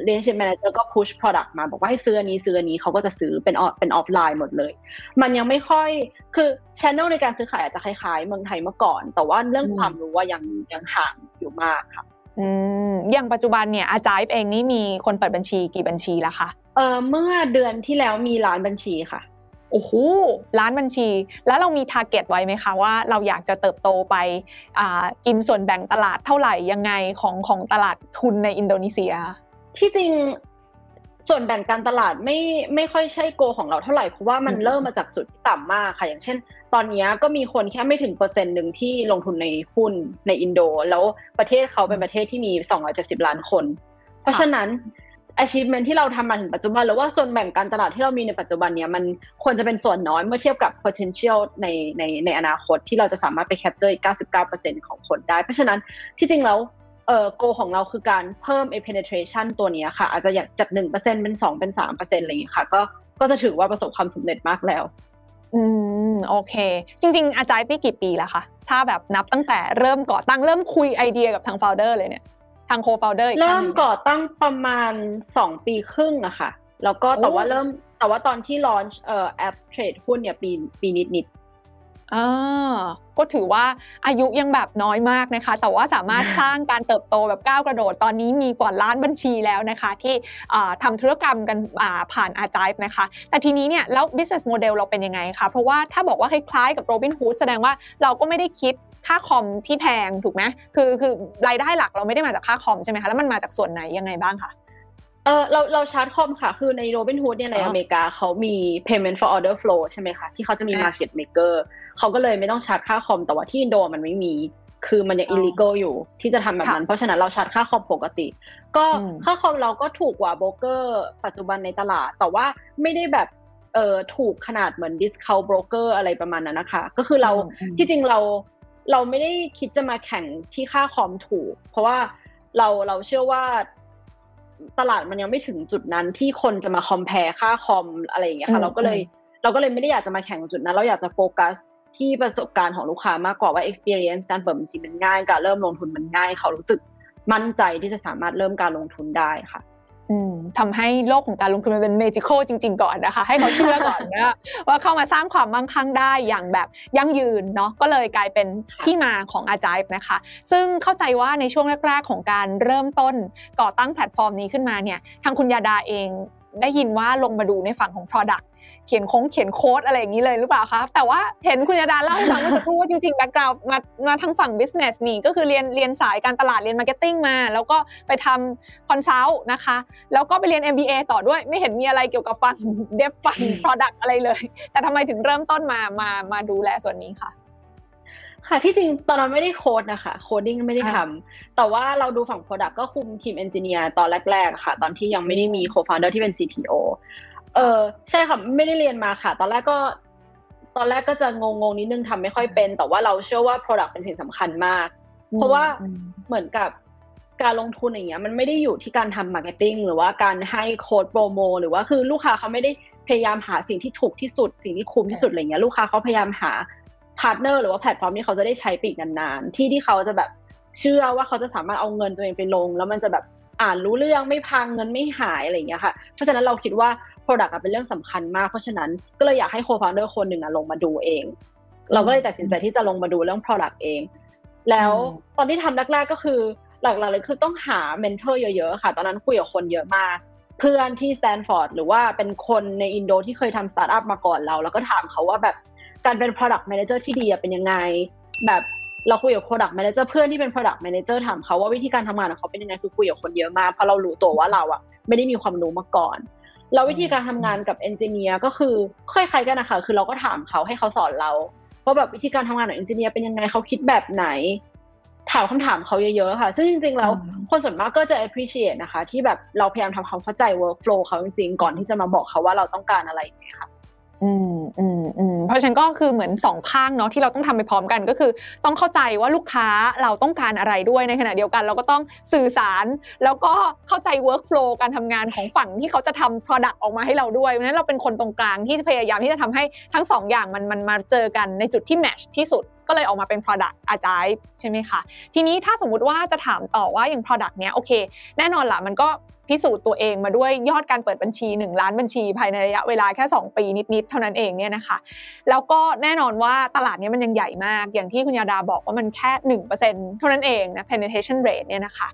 relationship manager ก็ push product มา บอกว่าให้ซื้ออันนี้ซื้ออันนี้เขาก็จะซื้อเป็นออเป็นออฟไลน์หมดเลย มันยังไม่ค่อยคือ channel ในการซื้อขายอาจจะคล้ายๆ เมืองไทยเมื่อก่อน แต่ว่าเรื่องความรู้ว่ายังยังห่างอยู่มากค่ะอืมอย่างปัจจุบันเนี่ยอาจารย์เองนี่มีคนเปิดบัญชีกี่บัญชีแล้วคะเออเมื่อเดือนที่แล้วมีล้านบัญชีค่ะ โอ้โหล้านบัญชี แล้วเรามี target ไว้ไหมคะว่าเราอยากจะเติบโตไปกินส่วนแบ่งตลาดเท่าไหร่ยังไงของของตลาดทุนในอินโดนีเซีย ที่จริงส่วนแบ่งการตลาดไม่ไม่ค่อยใช่ goal ของเราเท่าไหร่เพราะว่ามันเริ่มมาจากจุดที่ต่ำมากค่ะ อย่างเช่น ตอนนี้ก็มีคนแค่ไม่ถึงเปอร์เซ็นต์หนึ่งที่ลงทุนในหุ้นในอินโด แล้วประเทศเขาเป็นประเทศที่มี 270 ล้านคน เพราะฉะนั้น achievement ที่เราทำมาถึงปัจจุบัน หรือว่าส่วนแบ่งการตลาดที่เรามีในปัจจุบันเนี้ยมันควรจะเป็นส่วนน้อยเมื่อเทียบกับ potential ในในในอนาคตที่เราจะสามารถไป capture อีก 99%ของคนได้ เพราะฉะนั้นที่จริงแล้วเอ่อ goal ของเราคือการเพิ่ม a penetration ตัวนี้ค่ะ อาจจะอยากจาก1%เป็น 2 เป็น 3%อะไรอย่างนี้ค่ะ ก็ก็จะถือว่าประสบความสำเร็จมากแล้วอืมโอเค จริง ๆ อาจารย์ปีกี่ปีแล้วคะถ้าแบบนับตั้งแต่เริ่มก่อตั้งเริ่มคุยไอเดียกับทาง founder เลยเนี่ย ทาง co-founder เริ่มก่อตั้งประมาณสองปีครึ่งอะค่ะ แล้วก็แต่ว่าเริ่มแต่ว่าตอนที่ launch เอ่อแอปเทรดหุ้นเนี่ยปีปีนิดนิดอ่าก็ถือว่าอายุยังแบบน้อยมากนะคะ แต่ว่าสามารถสร้างการเติบโตแบบก้าวกระโดด ตอนนี้มีกว่าล้านบัญชีแล้วนะคะ ที่ทำธุรกรรมกันผ่านอาจายนะคะ แต่ทีนี้เนี่ยแล้ว business model เราเป็นยังไงคะ เพราะว่าถ้าบอกว่าคล้ายๆกับ Robinhood แสดงว่าเราก็ไม่ได้คิด ค่าคอมที่แพงถูกไหมคือคือรายได้หลักเราไม่ได้มาจากค่าคอมใช่ไหมคะแล้วมันมาจากส่วนไหนยังไงบ้างคะเออเราเราชาร์จคอมค่ะ คือใน Robinhood เนี่ยในอเมริกาเขามี payment for order flow ใช่ไหมคะที่เขาจะมี market maker เขาก็เลยไม่ต้องชาร์จค่าคอมแต่ว่าที่อินโดมันไม่มี คือมันยัง illegal อยู่ที่จะทำแบบนั้น เพราะฉะนั้นเราชาร์จค่าคอมปกติ ก็ค่าคอมเราก็ถูกกว่าโบรกเกอร์ปัจจุบันในตลาด แต่ว่าไม่ได้แบบเออถูกขนาดเหมือน discount broker อะไรประมาณนั้นนะคะ ก็คือเราที่จริงเรา เราไม่ได้คิดจะมาแข่งที่ค่าคอมถูก เพราะว่าเราเราเชื่อว่าตลาดมันยังไม่ถึงจุดนั้นที่คนจะมาคอมเพลค่าคอมอะไรอย่างเงี้ยค่ะ เราก็เลยเราก็เลยไม่ได้อยากจะมาแข่งจุดนั้น เราอยากจะโฟกัสที่ประสบการณ์ของลูกค้ามากกว่าว่า experience การเปิดบัญชีมันง่าย การเริ่มลงทุนมันง่าย เขารู้สึกมั่นใจที่จะสามารถเริ่มการลงทุนได้ค่ะ ทำให้โลกของการลงทุนมันเป็น magical จริง ๆ ก่อนนะคะ ให้เขาเชื่อก่อนนะว่าเข้ามาสร้างความมั่งคั่งได้อย่างแบบยั่งยืนเนาะก็เลยกลายเป็นที่มาของอาจายนะคะ ซึ่งเข้าใจว่าในช่วงแรก ๆ ของการเริ่มต้นก่อตั้งแพลตฟอร์มนี้ขึ้นมาเนี่ยทางคุณยาดาเองได้ยินว่าลงมาดูในฝั่งของ Product เขียนโค้งเขียนโค้ดอะไรอย่างนี้เลยหรือเปล่าคะแต่ว่าเห็นคุณยาดาเล่าให้ฟังเมื่อสักครู่ว่าจริงๆ background มามาทางฝั่ง business นี่ก็คือเรียนเรียนสายการตลาดเรียน marketing มา แล้วก็ไปทำ consult นะคะแล้วก็ไปเรียน MBA ต่อด้วยไม่เห็นมีอะไรเกี่ยวกับฟันเดฟฟัน product อะไรเลย แต่ทำไมถึงเริ่มต้นมามามาดูแลส่วนนี้คะค่ะที่จริงตอนนั้นไม่ได้โค้ดนะคะ coding ไม่ได้ทำแต่ว่าเราดูฝั่ง Product ก็คุมทีม engineer ตอนแรกๆค่ะ ตอนที่ยังไม่ได้มี co-founder ที่เป็น CTO เออใช่ค่ะไม่ได้เรียนมาค่ะ ตอนแรกก็ตอนแรกก็จะงงงนิดนึงทำไม่ค่อยเป็น แต่ว่าเราเชื่อว่า Product เป็นสิ่งสำคัญมาก เพราะว่าเหมือนกับการลงทุนอย่างเงี้ยมันไม่ได้อยู่ที่การทำ marketing หรือว่าการให้ code promo หรือว่าคือลูกค้าเขาไม่ได้พยายามหาสิ่งที่ถูกที่สุด สิ่งที่คุ้มที่สุดอะไรเงี้ยลูกค้าเขาพยายามหา partner หรือว่าแพลตฟอร์มที่เขาจะได้ใช้อีกนานๆ ที่ที่เขาจะแบบเชื่อว่าเขาจะสามารถเอาเงินตัวเองไปลง แล้วมันจะแบบอ่านรู้เรื่องไม่พังเงินไม่หายอะไรอย่างเงี้ยค่ะ เพราะฉะนั้นเราคิดว่า Product เป็นเรื่องสำคัญมาก เพราะฉะนั้นก็เลยอยากให้ co-founder คนหนึ่งลงมาดูเอง เราก็เลยตัดสินใจที่จะลงมาดูเรื่อง product เอง แล้วตอนที่ทำแรกๆก็คือหลักๆเลยคือต้องหา mentor เยอะๆค่ะ ตอนนั้นคุยกับคนเยอะมาก เพื่อนที่สแตนฟอร์ดหรือว่าเป็นคนในอินโดที่เคยทำสตาร์ทอัพมาก่อนเรา แล้วก็ถามเขาว่าแบบการเป็น product manager ที่ดีเป็นยังไง แบบเราคุยกับ product manager เพื่อนที่เป็น product manager ถามเขาว่าวิธีการทำงานของเขาเป็นยังไงคือคุยกับคนเยอะมากเพราะเรารู้ตัวว่าเราอะไม่ได้มีความรู้มาก่อน แล้ววิธีการทำงานกับ engineer ก็คือคล้ายๆกันนะคะคือเราก็ถามเขาให้เขาสอนเราว่าแบบวิธีการทำงานของเอนจิเนียร์เป็นยังไงเขาคิดแบบไหน ถามคำถามเขาเยอะๆค่ะ ซึ่งจริงๆแล้วคนส่วนมากก็จะ appreciate นะคะ ที่แบบเราพยายามทำความเข้าใจ workflow เขาจริงๆ ก่อนที่จะมาบอกเขาว่าเราต้องการอะไรอย่างเงี้ยค่ะ อืมอืมอืมเพราะฉะนั้นก็คือเหมือนสองข้างเนาะที่เราต้องทำไปพร้อมกันก็คือ ต้องเข้าใจว่าลูกค้าเราต้องการอะไรด้วยในขณะเดียวกัน เราก็ต้องสื่อสาร แล้วก็เข้าใจ workflow การทำงานของฝั่งที่เขาจะทำ product ออกมาให้เราด้วยเพราะฉะนั้นเราเป็นคนตรงกลางที่พยายามที่จะทำให้ทั้งสองอย่างมันมันมาเจอกันในจุดที่ match ที่สุดก็เลยออกมาเป็น product อาจายใช่ไหมคะ ทีนี้ถ้าสมมุติว่าจะถามต่อว่าอย่าง product เนี้ยโอเค แน่นอนละมันก็ พิสูจน์ตัวเองมาด้วยยอดการเปิดบัญชี 1 ล้านบัญชี ภายในระยะเวลาแค่ 2 ปีนิดๆเท่านั้นเองเนี่ยนะคะ แล้วก็แน่นอนว่าตลาดนี้มันยังใหญ่มาก อย่างที่คุณยาดาบอกว่ามันแค่ 1%เท่านั้นเองนะ penetration rate เนี่ยนะคะ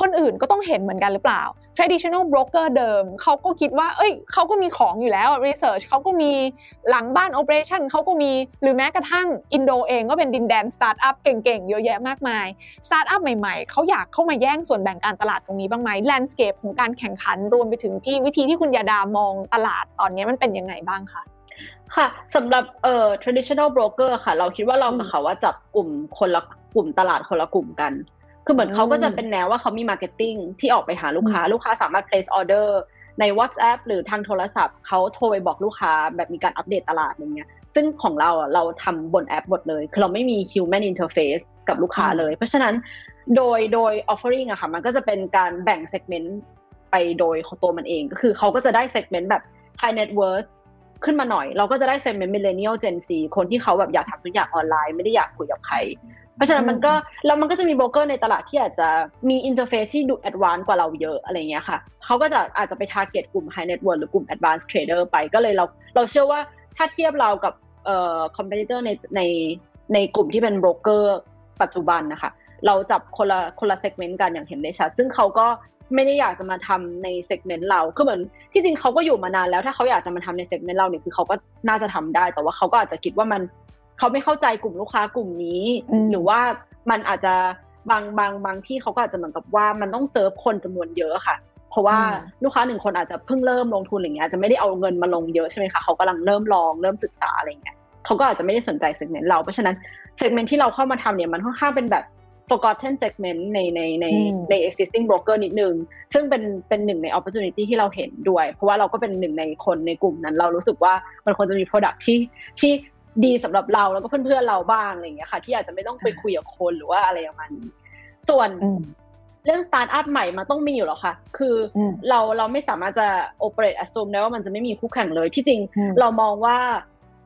คนอื่นก็ต้องเห็นเหมือนกันหรือเปล่า traditional broker เดิมเขาก็คิดว่า เอ้ยเขาก็มีของอยู่แล้ว research เขาก็มีหลังบ้าน operation เขาก็มีหรือแม้กระทั่งอินโดเองก็เป็นดินแดน startup เก่งๆ เยอะแยะมากมาย startup ใหม่ๆ เขาอยากเข้ามาแย่งส่วนแบ่งการตลาดตรงนี้บ้างไหม landscape ของการแข่งขันรวมไปถึงที่วิธีที่คุณยาดามองตลาดตอนนี้มันเป็นยังไงบ้างคะค่ะสำหรับเอ่อ traditional broker ค่ะ เราคิดว่าเรากับเขาว่าจับกลุ่มคนละกลุ่มตลาดคนละกลุ่มกัน คือเหมือนเขาก็จะเป็นแนวว่าเขามี marketing ที่ออกไปหาลูกค้า ลูกค้าสามารถ place order ใน WhatsApp หรือทางโทรศัพท์เขาโทรไปบอกลูกค้าแบบมีการอัปเดตตลาดอย่างเงี้ย ซึ่งของเราอะเราทำบนแอปหมดเลย คือเราไม่มี human interface กับลูกค้าเลย เพราะฉะนั้นโดยโดย offering อะค่ะ มันก็จะเป็นการแบ่ง segment ไปโดยของตัวมันเอง ก็คือเขาก็จะได้ segment แบบ high net worth ขึ้นมาหน่อย เราก็จะได้ segment millennial gen Z คนที่เขาแบบอยากทำทุกอย่างออนไลน์ ไม่ได้อยากคุยกับใคร เพราะฉะนั้นมันก็แล้วมันก็จะมีโบรกเกอร์ในตลาดที่อาจจะมี interface ที่ดู advanced กว่าเราเยอะอะไรเงี้ยค่ะเขาก็จะอาจจะไป target กลุ่ม high net worth หรือกลุ่ม advanced trader ไปก็เลยเราเราเชื่อว่าถ้าเทียบเรากับเอ่อ competitor ในในในกลุ่มที่เป็นโบรกเกอร์ปัจจุบันนะคะเราจับคนละคนละ segment กันอย่างเห็นได้ชัดซึ่งเขาก็ไม่ได้อยากจะมาทำใน segment เราคือเหมือนที่จริงเขาก็อยู่มานานแล้วถ้าเขาอยากจะมาทำใน segment เราเนี่ยคือเขาก็น่าจะทำได้ แต่ว่าเขาก็อาจจะคิดว่ามัน เขาไม่เข้าใจกลุ่มลูกค้ากลุ่มนี้ หรือว่ามันอาจจะบางบางบางที่เขาก็อาจจะเหมือนกับว่ามันต้องเซิร์ฟคนจำนวนเยอะค่ะ เพราะว่าลูกค้าหนึ่งคนอาจจะเพิ่งเริ่มลงทุนอย่างเงี้ยจะไม่ได้เอาเงินมาลงเยอะใช่ไหมคะเขากำลังเริ่มลองเริ่มศึกษาอะไรเงี้ยเขาก็อาจจะไม่ได้สนใจ segment เราเพราะฉะนั้น segment ที่เราเข้ามาทำเนี่ยมันค่อนข้างเป็นแบบ forgotten segment ในในในใน existing broker นิดนึง ซึ่งเป็นเป็นหนึ่งใน opportunity ที่เราเห็นด้วย เพราะว่าเราก็เป็นหนึ่งในคนในกลุ่มนั้น เรารู้สึกว่ามันควรจะมี product ที่ที่ ดีสำหรับเราแล้วก็เพื่อนๆเราบ้างอะไรอย่างเงี้ยค่ะ ที่อาจจะไม่ต้องไปคุยกับคนหรือว่าอะไรประมาณนี้ส่วนเรื่องสตาร์ทอัพใหม่มันต้องมีอยู่แล้วค่ะ คือเราเราไม่สามารถจะ operate assume ได้ว่ามันจะไม่มีคู่แข่งเลย ที่จริงเรามองว่า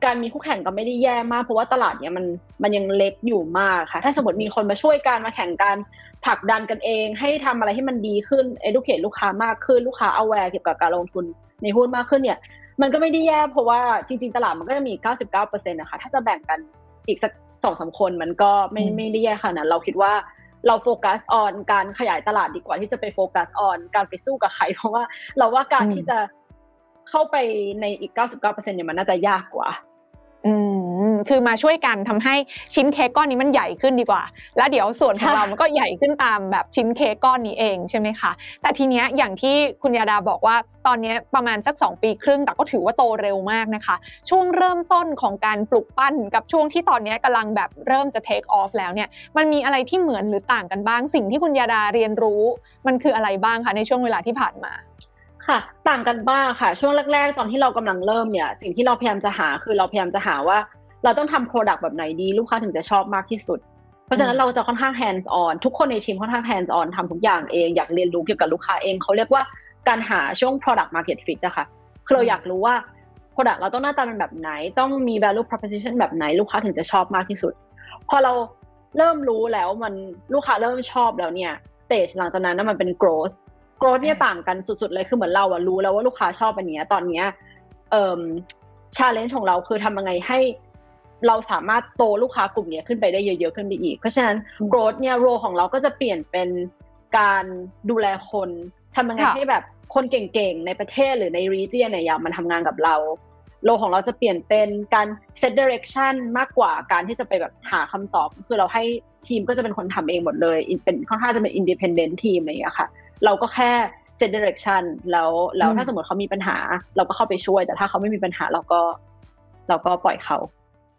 การมีคู่แข่งก็ไม่ได้แย่มาก เพราะว่าตลาดเนี้ยมันมันยังเล็กอยู่มากค่ะ ถ้าสมมติมีคนมาช่วยกันมาแข่งกันผลักดันกันเอง ให้ทำอะไรให้มันดีขึ้น educate ลูกค้ามากขึ้น ลูกค้า aware เกี่ยวกับการลงทุนในหุ้นมากขึ้นเนี่ย มันก็ไม่ได้แย่เพราะว่าจริง ๆ ตลาดมันก็จะมี 99%นะคะถ้าจะแบ่งกันอีกสักสองสาคนมันก็ไม่ไม่ได้แย่ขนาดนั้นเราคิดว่าเราโฟกัสออนการขยายตลาดดีกว่าที่จะไปโฟกัสออนการไปสู้กับใครเพราะว่าเราว่าการที่จะเข้าไปในอีก 99%เนี่ยมันน่าจะยากกว่า อืม คือมาช่วยกันทำให้ชิ้นเค้กก้อนนี้มันใหญ่ขึ้นดีกว่า แล้วเดี๋ยวส่วนของเรามันก็ใหญ่ขึ้นตามแบบชิ้นเค้กก้อนนี้เองใช่ไหมคะแต่ทีเนี้ยอย่างที่คุณยาดาบอกว่าตอนนี้ประมาณสัก 2 ปีครึ่ง แต่ก็ถือว่าโตเร็วมากนะคะ ช่วงเริ่มต้นของการปลุกปั้นกับช่วงที่ตอนนี้กำลังแบบเริ่มจะ take off แล้วเนี่ยมันมีอะไรที่เหมือนหรือต่างกันบ้าง สิ่งที่คุณยาดาเรียนรู้ มันคืออะไรบ้างคะในช่วงเวลาที่ผ่านมาค่ะต่างกันบ้างค่ะ ช่วงแรก ๆ ตอนที่เรากำลังเริ่มเนี่ย สิ่งที่เราพยายามจะหาคือเราพยายามจะหาว่า เราต้องทำโปรดักต์แบบไหนดี ลูกค้าถึงจะชอบมากที่สุด เพราะฉะนั้นเราจะค่อนข้าง hands on ทุกคนในทีมค่อนข้าง hands on ทำทุกอย่างเองอยากเรียนรู้เกี่ยวกับลูกค้าเองเขาเรียกว่าการหาช่วง product market fit นะคะคือเราอยากรู้ว่า product เราต้องหน้าตาเป็นแบบไหน ต้องมี value proposition แบบไหน ลูกค้าถึงจะชอบมากที่สุด พอเราเริ่มรู้แล้วมันลูกค้าเริ่มชอบแล้วเนี่ย stage หลังจากนั้นนมันเป็น growth โกรธเนี่ยต่างกันสุดๆเลยคือเหมือนเราอะรู้แล้วว่าลูกค้าชอบอันนี้ตอนเนี้ยเอ่อชาเลนจ์ของเราคือทำยังไงให้ เราสามารถโตลูกค้ากลุ่มนี้ขึ้นไปได้เยอะๆขึ้นไปอีก เพราะฉะนั้น growth เนี่ยโรของเราก็จะเปลี่ยนเป็นการดูแลคนทำยังไงให้แบบคนเก่งๆ ในประเทศหรือใน region เนี่ยอยากมาทำงานกับเรา โลของเราจะเปลี่ยนเป็นการ set direction มากกว่าการที่จะไปแบบหาคำตอบ คือเราให้ทีมก็จะเป็นคนทำเองหมดเลย เป็นค่อนข้างจะเป็น independent ทีมอะไรอย่างเงี้ยค่ะ เราก็แค่ set direction แล้วแล้วถ้าสมมติเขามีปัญหา เราก็เข้าไปช่วย แต่ถ้าเขาไม่มีปัญหาเราก็ เราก็ปล่อยเขา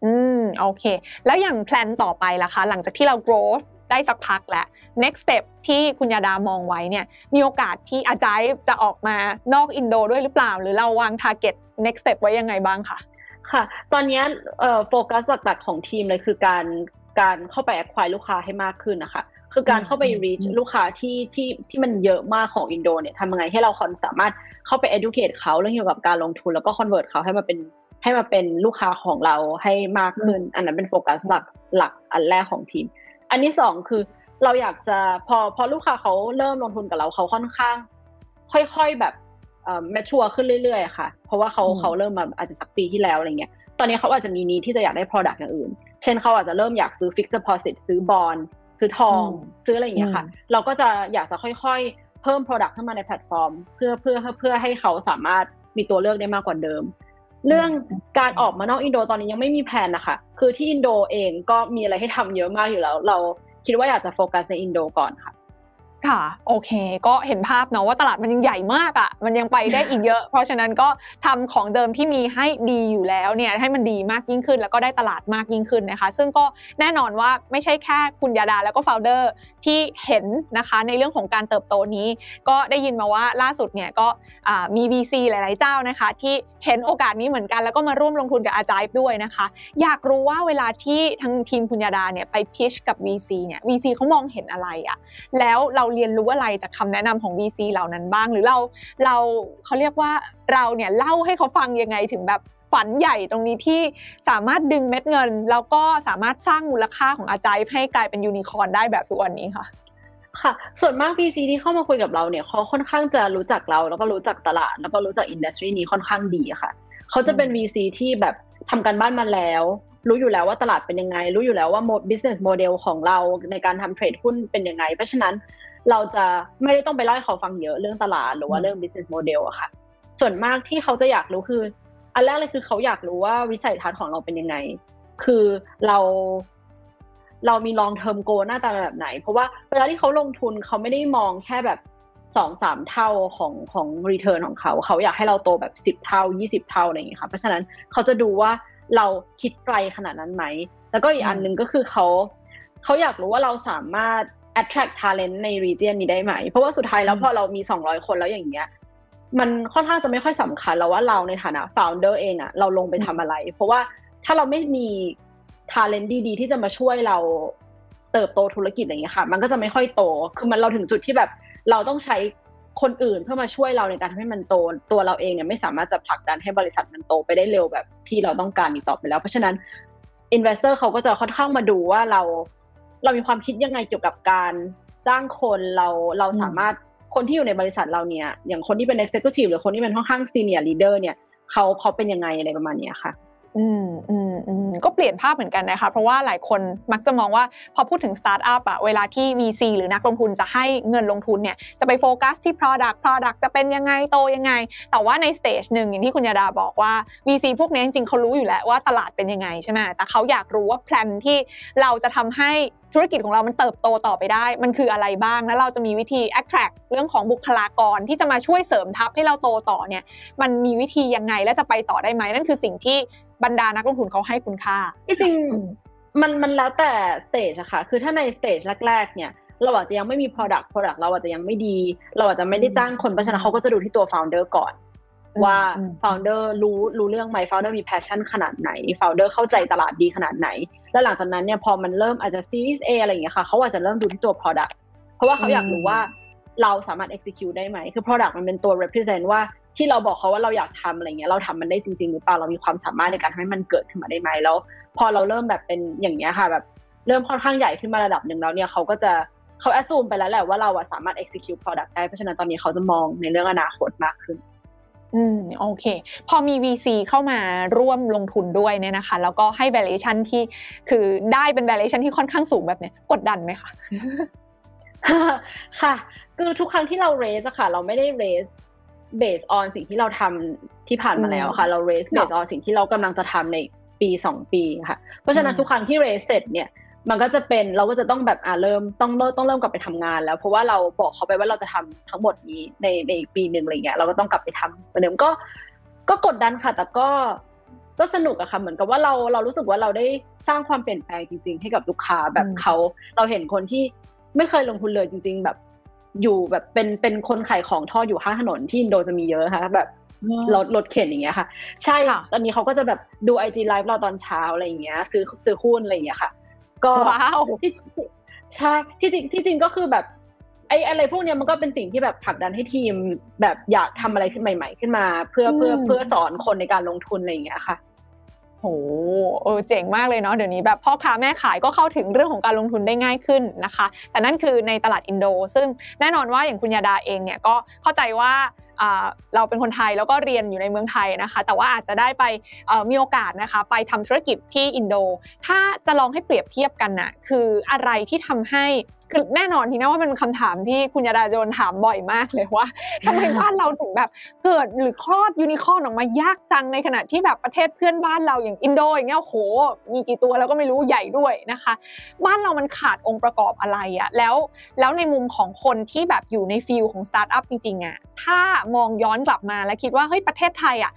อืมโอเค แล้วอย่างแพลนต่อไปล่ะคะ หลังจากที่เรา grow ได้สักพักแล้ว next step ที่คุณยาดามองไว้เนี่ย มีโอกาสที่อาจายจะออกมานอกอินโดด้วยหรือเปล่า หรือเราวาง target next step ไว้ยังไงบ้างคะค่ะ ตอนนี้โฟกัสหลักๆของทีมเลยคือการการเข้าไป acquire ลูกค้าให้มากขึ้นนะคะ คือการเข้าไป reach ลูกค้าที่ที่ที่มันเยอะมากของอินโดเนี่ยทำยังไงให้เราคนสามารถเข้าไป educate เขาเรื่องเกี่ยวกับการลงทุนแล้วก็ convert เขาให้มาเป็น ให้มาเป็นลูกค้าของเราให้มากขึ้น อันนั้นเป็นโฟกัสหลักหลักอันแรกของทีม อันที่สองคือเราอยากจะพอพอลูกค้าเขาเริ่มลงทุนกับเราเขาค่อนข้าง ค่อยๆแบบแมชชัวร์ขึ้นเรื่อยๆค่ะ เพราะว่าเขาเขาเริ่มมาอาจจะสักปีที่แล้วอะไรเงี้ย ตอนนี้เขาอาจจะมีนี้ที่จะอยากได้ Product อย่างอื่น เช่นเขาอาจจะเริ่มอยากซื้อ Fixed Deposit ซื้อบอลซื้อทอง ซื้ออะไรอย่างเงี้ยค่ะ เราก็จะอยากจะค่อยๆ เพิ่ม Product ขึ้นมาในแพลตฟอร์ม เพื่อเพื่อเพื่อให้เขาสามารถมีตัวเลือกได้มากกว่าเดิม เรื่องการออกมานอกอินโดตอนนี้ยังไม่มีแผนนะคะ คือที่อินโดเองก็มีอะไรให้ทำเยอะมากอยู่แล้ว เราคิดว่าอยากจะโฟกัสในอินโดก่อนค่ะ ค่ะโอเค ก็เห็นภาพเนาะว่าตลาดมันยังใหญ่มากอะ่ะ มันยังไปได้อีกเยอะ เพราะฉะนั้นก็ทำของเดิมที่มีให้ดีอยู่แล้วเนี่ยให้มันดีมากยิ่งขึ้น แล้วก็ได้ตลาดมากยิ่งขึ้นนะคะ ซึ่งก็แน่นอนว่าไม่ใช่แค่คุณยาดาแล้วก็โฟลเดอร์ที่เห็นนะคะในเรื่องของการเติบโตนี้ ก็ได้ยินมาว่าล่าสุดเนี่ยก็มี VC หลาย ๆ เจ้านะคะ ที่เห็นโอกาสนี้เหมือนกันแล้วก็มาร่วมลงทุนกับอาจายด้วยนะคะ อยากรู้ว่าเวลาที่ทางทีมคุณยาดาเนี่ยไปพิชกับ VC เนี่ย VC เขามองเห็นอะไรอะแล้วเราเรียนรู้อะไรจากคำแนะนำของ VC เหล่านั้นบ้าง หรือเราเราเขาเรียกว่าเราเนี่ยเล่าให้เขาฟังยังไงถึงแบบฝันใหญ่ตรงนี้ที่สามารถดึงเม็ดเงิน แล้วก็สามารถสร้างมูลค่าของอาจายให้กลายเป็นยูนิคอร์นได้แบบทุกวันนี้ค่ะค่ะ ส่วนมาก VC ที่เข้ามาคุยกับเราเนี่ยเขาค่อนข้างจะรู้จักเรา แล้วก็รู้จักตลาด แล้วก็รู้จักอินดัสทรีนี้ค่อนข้างดีค่ะ เขาจะเป็น VC ที่แบบทำการบ้านมาแล้ว รู้อยู่แล้วว่าตลาดเป็นยังไง รู้อยู่แล้วว่า business model ของเราในการทำเทรดหุ้นเป็นยังไง เพราะฉะนั้น เราจะไม่ได้ต้องไปเล่าให้เขาฟังเยอะเรื่องตลาดหรือว่าเรื่อง business model อะค่ะ ส่วนมากที่เขาจะอยากรู้คือ อันแรกเลยคือเขาอยากรู้ว่าวิสัยทัศน์ของเราเป็นยังไง คือเราเรามี long term goal หน้าตาแบบไหน เพราะว่าเวลาที่เขาลงทุนเขาไม่ได้มองแค่แบบสองสามเท่าของของ return ของเขา เขาอยากให้เราโตแบบสิบเท่ายี่สิบเท่าอะไรอย่างเงี้ยค่ะเพราะฉะนั้นเขาจะดูว่าเราคิดไกลขนาดนั้นไหม แล้วก็อีกอันหนึ่งก็คือเขาเขาอยากรู้ว่าเราสามารถ attract talent ใน region นี้ได้ไหม เพราะว่าสุดท้ายแล้วพอเรามี 200 คนแล้วอย่างเงี้ยมันค่อนข้างจะไม่ค่อยสำคัญแล้วว่าเราในฐานะ founder เองอะเราลงไปทำอะไร เพราะว่าถ้าเราไม่มี talent ดีๆ ที่จะมาช่วยเราเติบโตธุรกิจอย่างเงี้ยค่ะ มันก็จะไม่ค่อยโต คือมันเราถึงจุดที่แบบเราต้องใช้คนอื่นเพื่อมาช่วยเราในการทำให้มันโต ตัวเราเองเนี่ยไม่สามารถจะผลักดันให้บริษัทมันโตไปได้เร็วแบบที่เราต้องการอีกต่อไปแล้ว เพราะฉะนั้น investor เขาก็จะค่อนข้างมาดูว่าเรา เรามีความคิดยังไงเกี่ยวกับการจ้างคนเราเราสามารถคนที่อยู่ในบริษัทเราเนี่ยอย่างคนที่เป็น executive หรือคนที่เป็นค่อนข้าง senior leader เนี่ยเขาเขาเป็นยังไงอะไรประมาณนี้ค่ะ อืมอืม ก็เปลี่ยนภาพเหมือนกันนะคะ เพราะว่าหลายคนมักจะมองว่าพอพูดถึงสตาร์ทอัพอะเวลาที่ VC หรือนักลงทุนจะให้เงินลงทุนเนี่ยจะไปโฟกัสที่ Product Product จะเป็นยังไงโตยังไง แต่ว่าใน stage หนึ่งอย่างที่คุณยาดาบอกว่า VC พวกนี้จริงๆเขารู้อยู่แล้วว่าตลาดเป็นยังไงใช่ไหมแต่เขาอยากรู้ว่า plan ที่เราจะทำให้ธุรกิจของเรามันเติบโตต่อไปได้ มันคืออะไรบ้าง แล้วเราจะมีวิธี attract เรื่องของบุคลากรที่จะมาช่วยเสริมทัพให้เราโตต่อเนี่ย มันมีวิธียังไงและจะไปต่อได้ไหม นั่นคือสิ่งที่บรรดานักลงทุนเขาให้คุณค่าจริงมันมันแล้วแต่ stage อะค่ะ คือถ้าใน stage แรก ๆ เนี่ย เราอาจจะยังไม่มี product product เราอาจจะยังไม่ดี เราอาจจะไม่ได้จ้างคนเพราะฉะนั้นเขาก็จะดูที่ตัว founder ก่อน ว่า founder รู้รู้เรื่องไหม founder มี passion ขนาดไหน founder เข้าใจตลาดดีขนาดไหน แล้วหลังจากนั้นเนี่ยพอมันเริ่มอาจจะ series A อะไรอย่างเงี้ยค่ะเขาอาจจะเริ่มดูที่ตัว product เพราะว่าเขาอยากรู้ว่าเราสามารถ execute ได้ไหม คือ product มันเป็นตัว represent ว่า ที่เราบอกเขาว่าเราอยากทำอะไรเงี้ยเราทำมันได้จริงๆหรือเปล่าเรามีความสามารถในการทำให้มันเกิดขึ้นมาได้ไหมแล้ว พอเราเริ่มแบบเป็นอย่างเงี้ยค่ะแบบเริ่มค่อนข้างใหญ่ขึ้นมาระดับหนึ่งแล้วเนี่ยเขาก็จะเขาแอสซูมไปแล้วแหละว่าเราสามารถ execute product ได้เพราะฉะนั้นตอนนี้เขาจะมองในเรื่องอนาคตมากขึ้น อืมโอเค พอมี VC เข้ามาร่วมลงทุนด้วยเนี่ยนะคะ แล้วก็ให้ valuation ที่คือได้เป็น valuation ที่ค่อนข้างสูงแบบเนี้ยกดดันไหมคะค่ะ คือทุกครั้งที่เรา raise อะค่ะ เราไม่ได้ raise based on สิ่งที่เราทำที่ผ่านมาแล้วค่ะ เรา raise based on สิ่งที่เรากำลังจะทำในปีสองปีค่ะ เพราะฉะนั้นทุกครั้งที่ raise เสร็จเนี่ยมันก็จะเป็นเราก็จะต้องแบบอ่าเริ่มต้องเริ่มต้องเริ่มกลับไปทำงานแล้ว เพราะว่าเราบอกเขาไปว่าเราจะทำทั้งหมดนี้ในในอีกปีหนึ่งอะไรเงี้ยเราก็ต้องกลับไปทำเหมือนเดิมก็ ก็กดดันค่ะ แต่ก็ก็สนุกอะค่ะเหมือนกับว่าเราเรารู้สึกว่าเราได้สร้างความเปลี่ยนแปลงจริง ๆ ให้กับลูกค้าแบบเขา เราเห็นคนที่ไม่เคยลงทุนเลยจริง ๆ แบบ อยู่แบบเป็นเป็นคนขายของทอดอยู่ข้างถนนที่อินโดจะมีเยอะค่ะแบบรถรถเข็นอย่างเงี้ยค่ะ ใช่ตอนนี้เขาก็จะแบบดูไอจีไลฟ์เราตอนเช้าอะไรอย่างเงี้ย ซื้อซื้อหุ้นอะไรอย่างเงี้ยค่ะ ก็ว้าวที่ใช่ที่จริงที่จริงก็คือแบบไอ้อะไรพวกเนี้ยมันก็เป็นสิ่งที่แบบผลักดันให้ทีมแบบอยากทำอะไรขึ้นใหม่ ๆ ขึ้นมา เพื่อเพื่อเพื่อสอนคนในการลงทุนอะไรอย่างเงี้ยค่ะ โหเออเจ๋งมากเลยเนาะเดี๋ยวนี้แบบพ่อค้าแม่ขายก็เข้าถึงเรื่องของการลงทุนได้ง่ายขึ้นนะคะ แต่นั่นคือในตลาดอินโด ซึ่งแน่นอนว่าอย่างคุณยาดาเองเนี่ยก็เข้าใจว่าเราเป็นคนไทยแล้วก็เรียนอยู่ในเมืองไทยนะคะ แต่ว่าอาจจะได้ไปมีโอกาสนะคะไปทำธุรกิจที่อินโด ถ้าจะลองให้เปรียบเทียบกันนะ่ะคืออะไรที่ทำให้ คือแน่นอนทีนะว่าเป็นคำถามที่คุณยาดาโดนถามบ่อยมากเลยว่าทำไมบ้านเราถึงแบบเกิดหรือคลอดยูนิคอร์นออกมายากจังในขณะที่แบบประเทศเพื่อนบ้านเราอย่างอินโดอย่างเงี้ยโหมีกี่ตัวแล้วก็ไม่รู้ใหญ่ด้วยนะคะ บ้านเรามันขาดองค์ประกอบอะไรอะแล้วแล้วในมุมของคนที่แบบอยู่ใน field ของสตาร์ทอัพจริงๆอะถ้ามองย้อนกลับมาแล้วคิดว่าเฮ้ยประเทศไทยอะ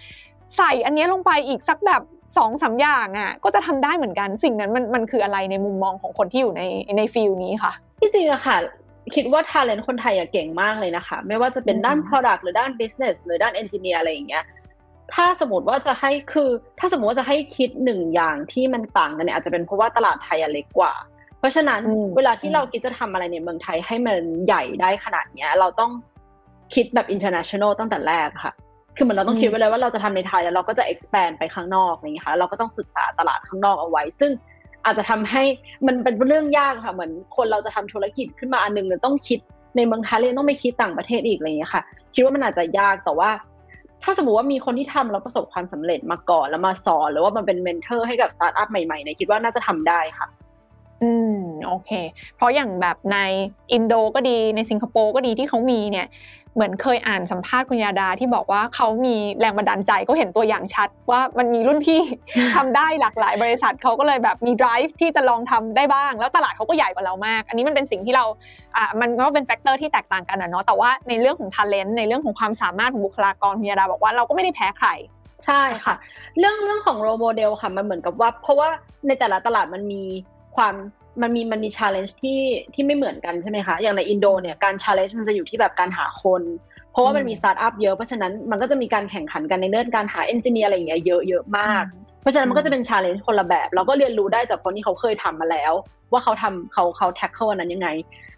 ใส่อันนี้ลงไปอีกสักแบบ สองสามอย่างอะก็จะทำได้เหมือนกันสิ่งนั้นมันมันคืออะไรในมุมมองของคนที่อยู่ในใน field นี้ค่ะที่จริงอะค่ะ คิดว่า talent คนไทยอะเก่งมากเลยนะคะ ไม่ว่าจะเป็นด้าน product หรือด้าน business หรือด้าน engineer อะไรอย่างเงี้ยถ้าสมมติว่าจะให้คือ ถ้าสมมติว่าจะให้คิดหนึ่งอย่างที่มันต่างกันเนี่ยอาจจะเป็นเพราะว่าตลาดไทยเล็กกว่า เพราะฉะนั้นเวลาที่เราคิดจะทำอะไรในเมืองไทยให้มันใหญ่ได้ขนาดเนี้ย เราต้องคิดแบบ international ตั้งแต่แรกค่ะ คือเหมือนเราต้องคิดไว้เลยว่าเราจะทำในไทยแล้วเราก็จะ expand ไปข้างนอกอะไรอย่างนี้ค่ะเราก็ต้องศึกษาตลาดข้างนอกเอาไว้ ซึ่งอาจจะทำให้มันเป็นเรื่องยากค่ะเหมือนคนเราจะทำธุรกิจขึ้นมาอันนึงเราต้องคิดในเมืองไทยเลยต้องไปคิดต่างประเทศอีกอะไรอย่างเงี้ยค่ะ คิดว่ามันอาจจะยากแต่ว่า ถ้าสมมติว่ามีคนที่ทำแล้วประสบความสำเร็จมาก่อนแล้วมาสอน หรือว่ามันเป็น mentor ให้กับสตาร์ทอัพใหม่ๆเนี่ยคิดว่าน่าจะทำได้ค่ะอืมโอเค เพราะอย่างแบบในอินโดก็ดีในสิงคโปร์ก็ดีที่เขามีเนี่ย เหมือนเคยอ่านสัมภาษณ์คุณยาดาที่บอกว่าเขามีแรงบันดาลใจก็เห็นตัวอย่างชัด ว่ามันมีรุ่นพี่ทำได้หลากหลายบริษัทเขาก็เลยแบบมี drive ที่จะลองทำได้บ้าง แล้วตลาดเขาก็ใหญ่กว่าเรามาก อันนี้มันเป็นสิ่งที่เราอ่ามันก็เป็น factor ที่แตกต่างกันนะเนาะแต่ว่าในเรื่องของ talent ในเรื่องของความสามารถของบุคลากรคุณยาดาบอกว่าเราก็ไม่ได้แพ้ใครใช่ค่ะ เรื่องเรื่องของ role mod el ค่ะมันเหมือนกับว่า เพราะว่าในแต่ละตลาดมันมีความ มันมีมันมี challenge ที่ที่ไม่เหมือนกันใช่ไหมคะอย่างในอินโดเนี่ยการ challenge มันจะอยู่ที่แบบการหาคน เพราะว่ามันมีสตาร์ทอัพเยอะเพราะฉะนั้นมันก็จะมีการแข่งขันกันในเรื่องการหา engineer อะไรอย่างเงี้ยเยอะเยอะมาก เพราะฉะนั้นมันก็จะเป็น challenge คนละแบบ เราก็เรียนรู้ได้จากคนที่เขาเคยทำมาแล้ว ว่าเขาทำเขาเขา tackle นั้นยังไง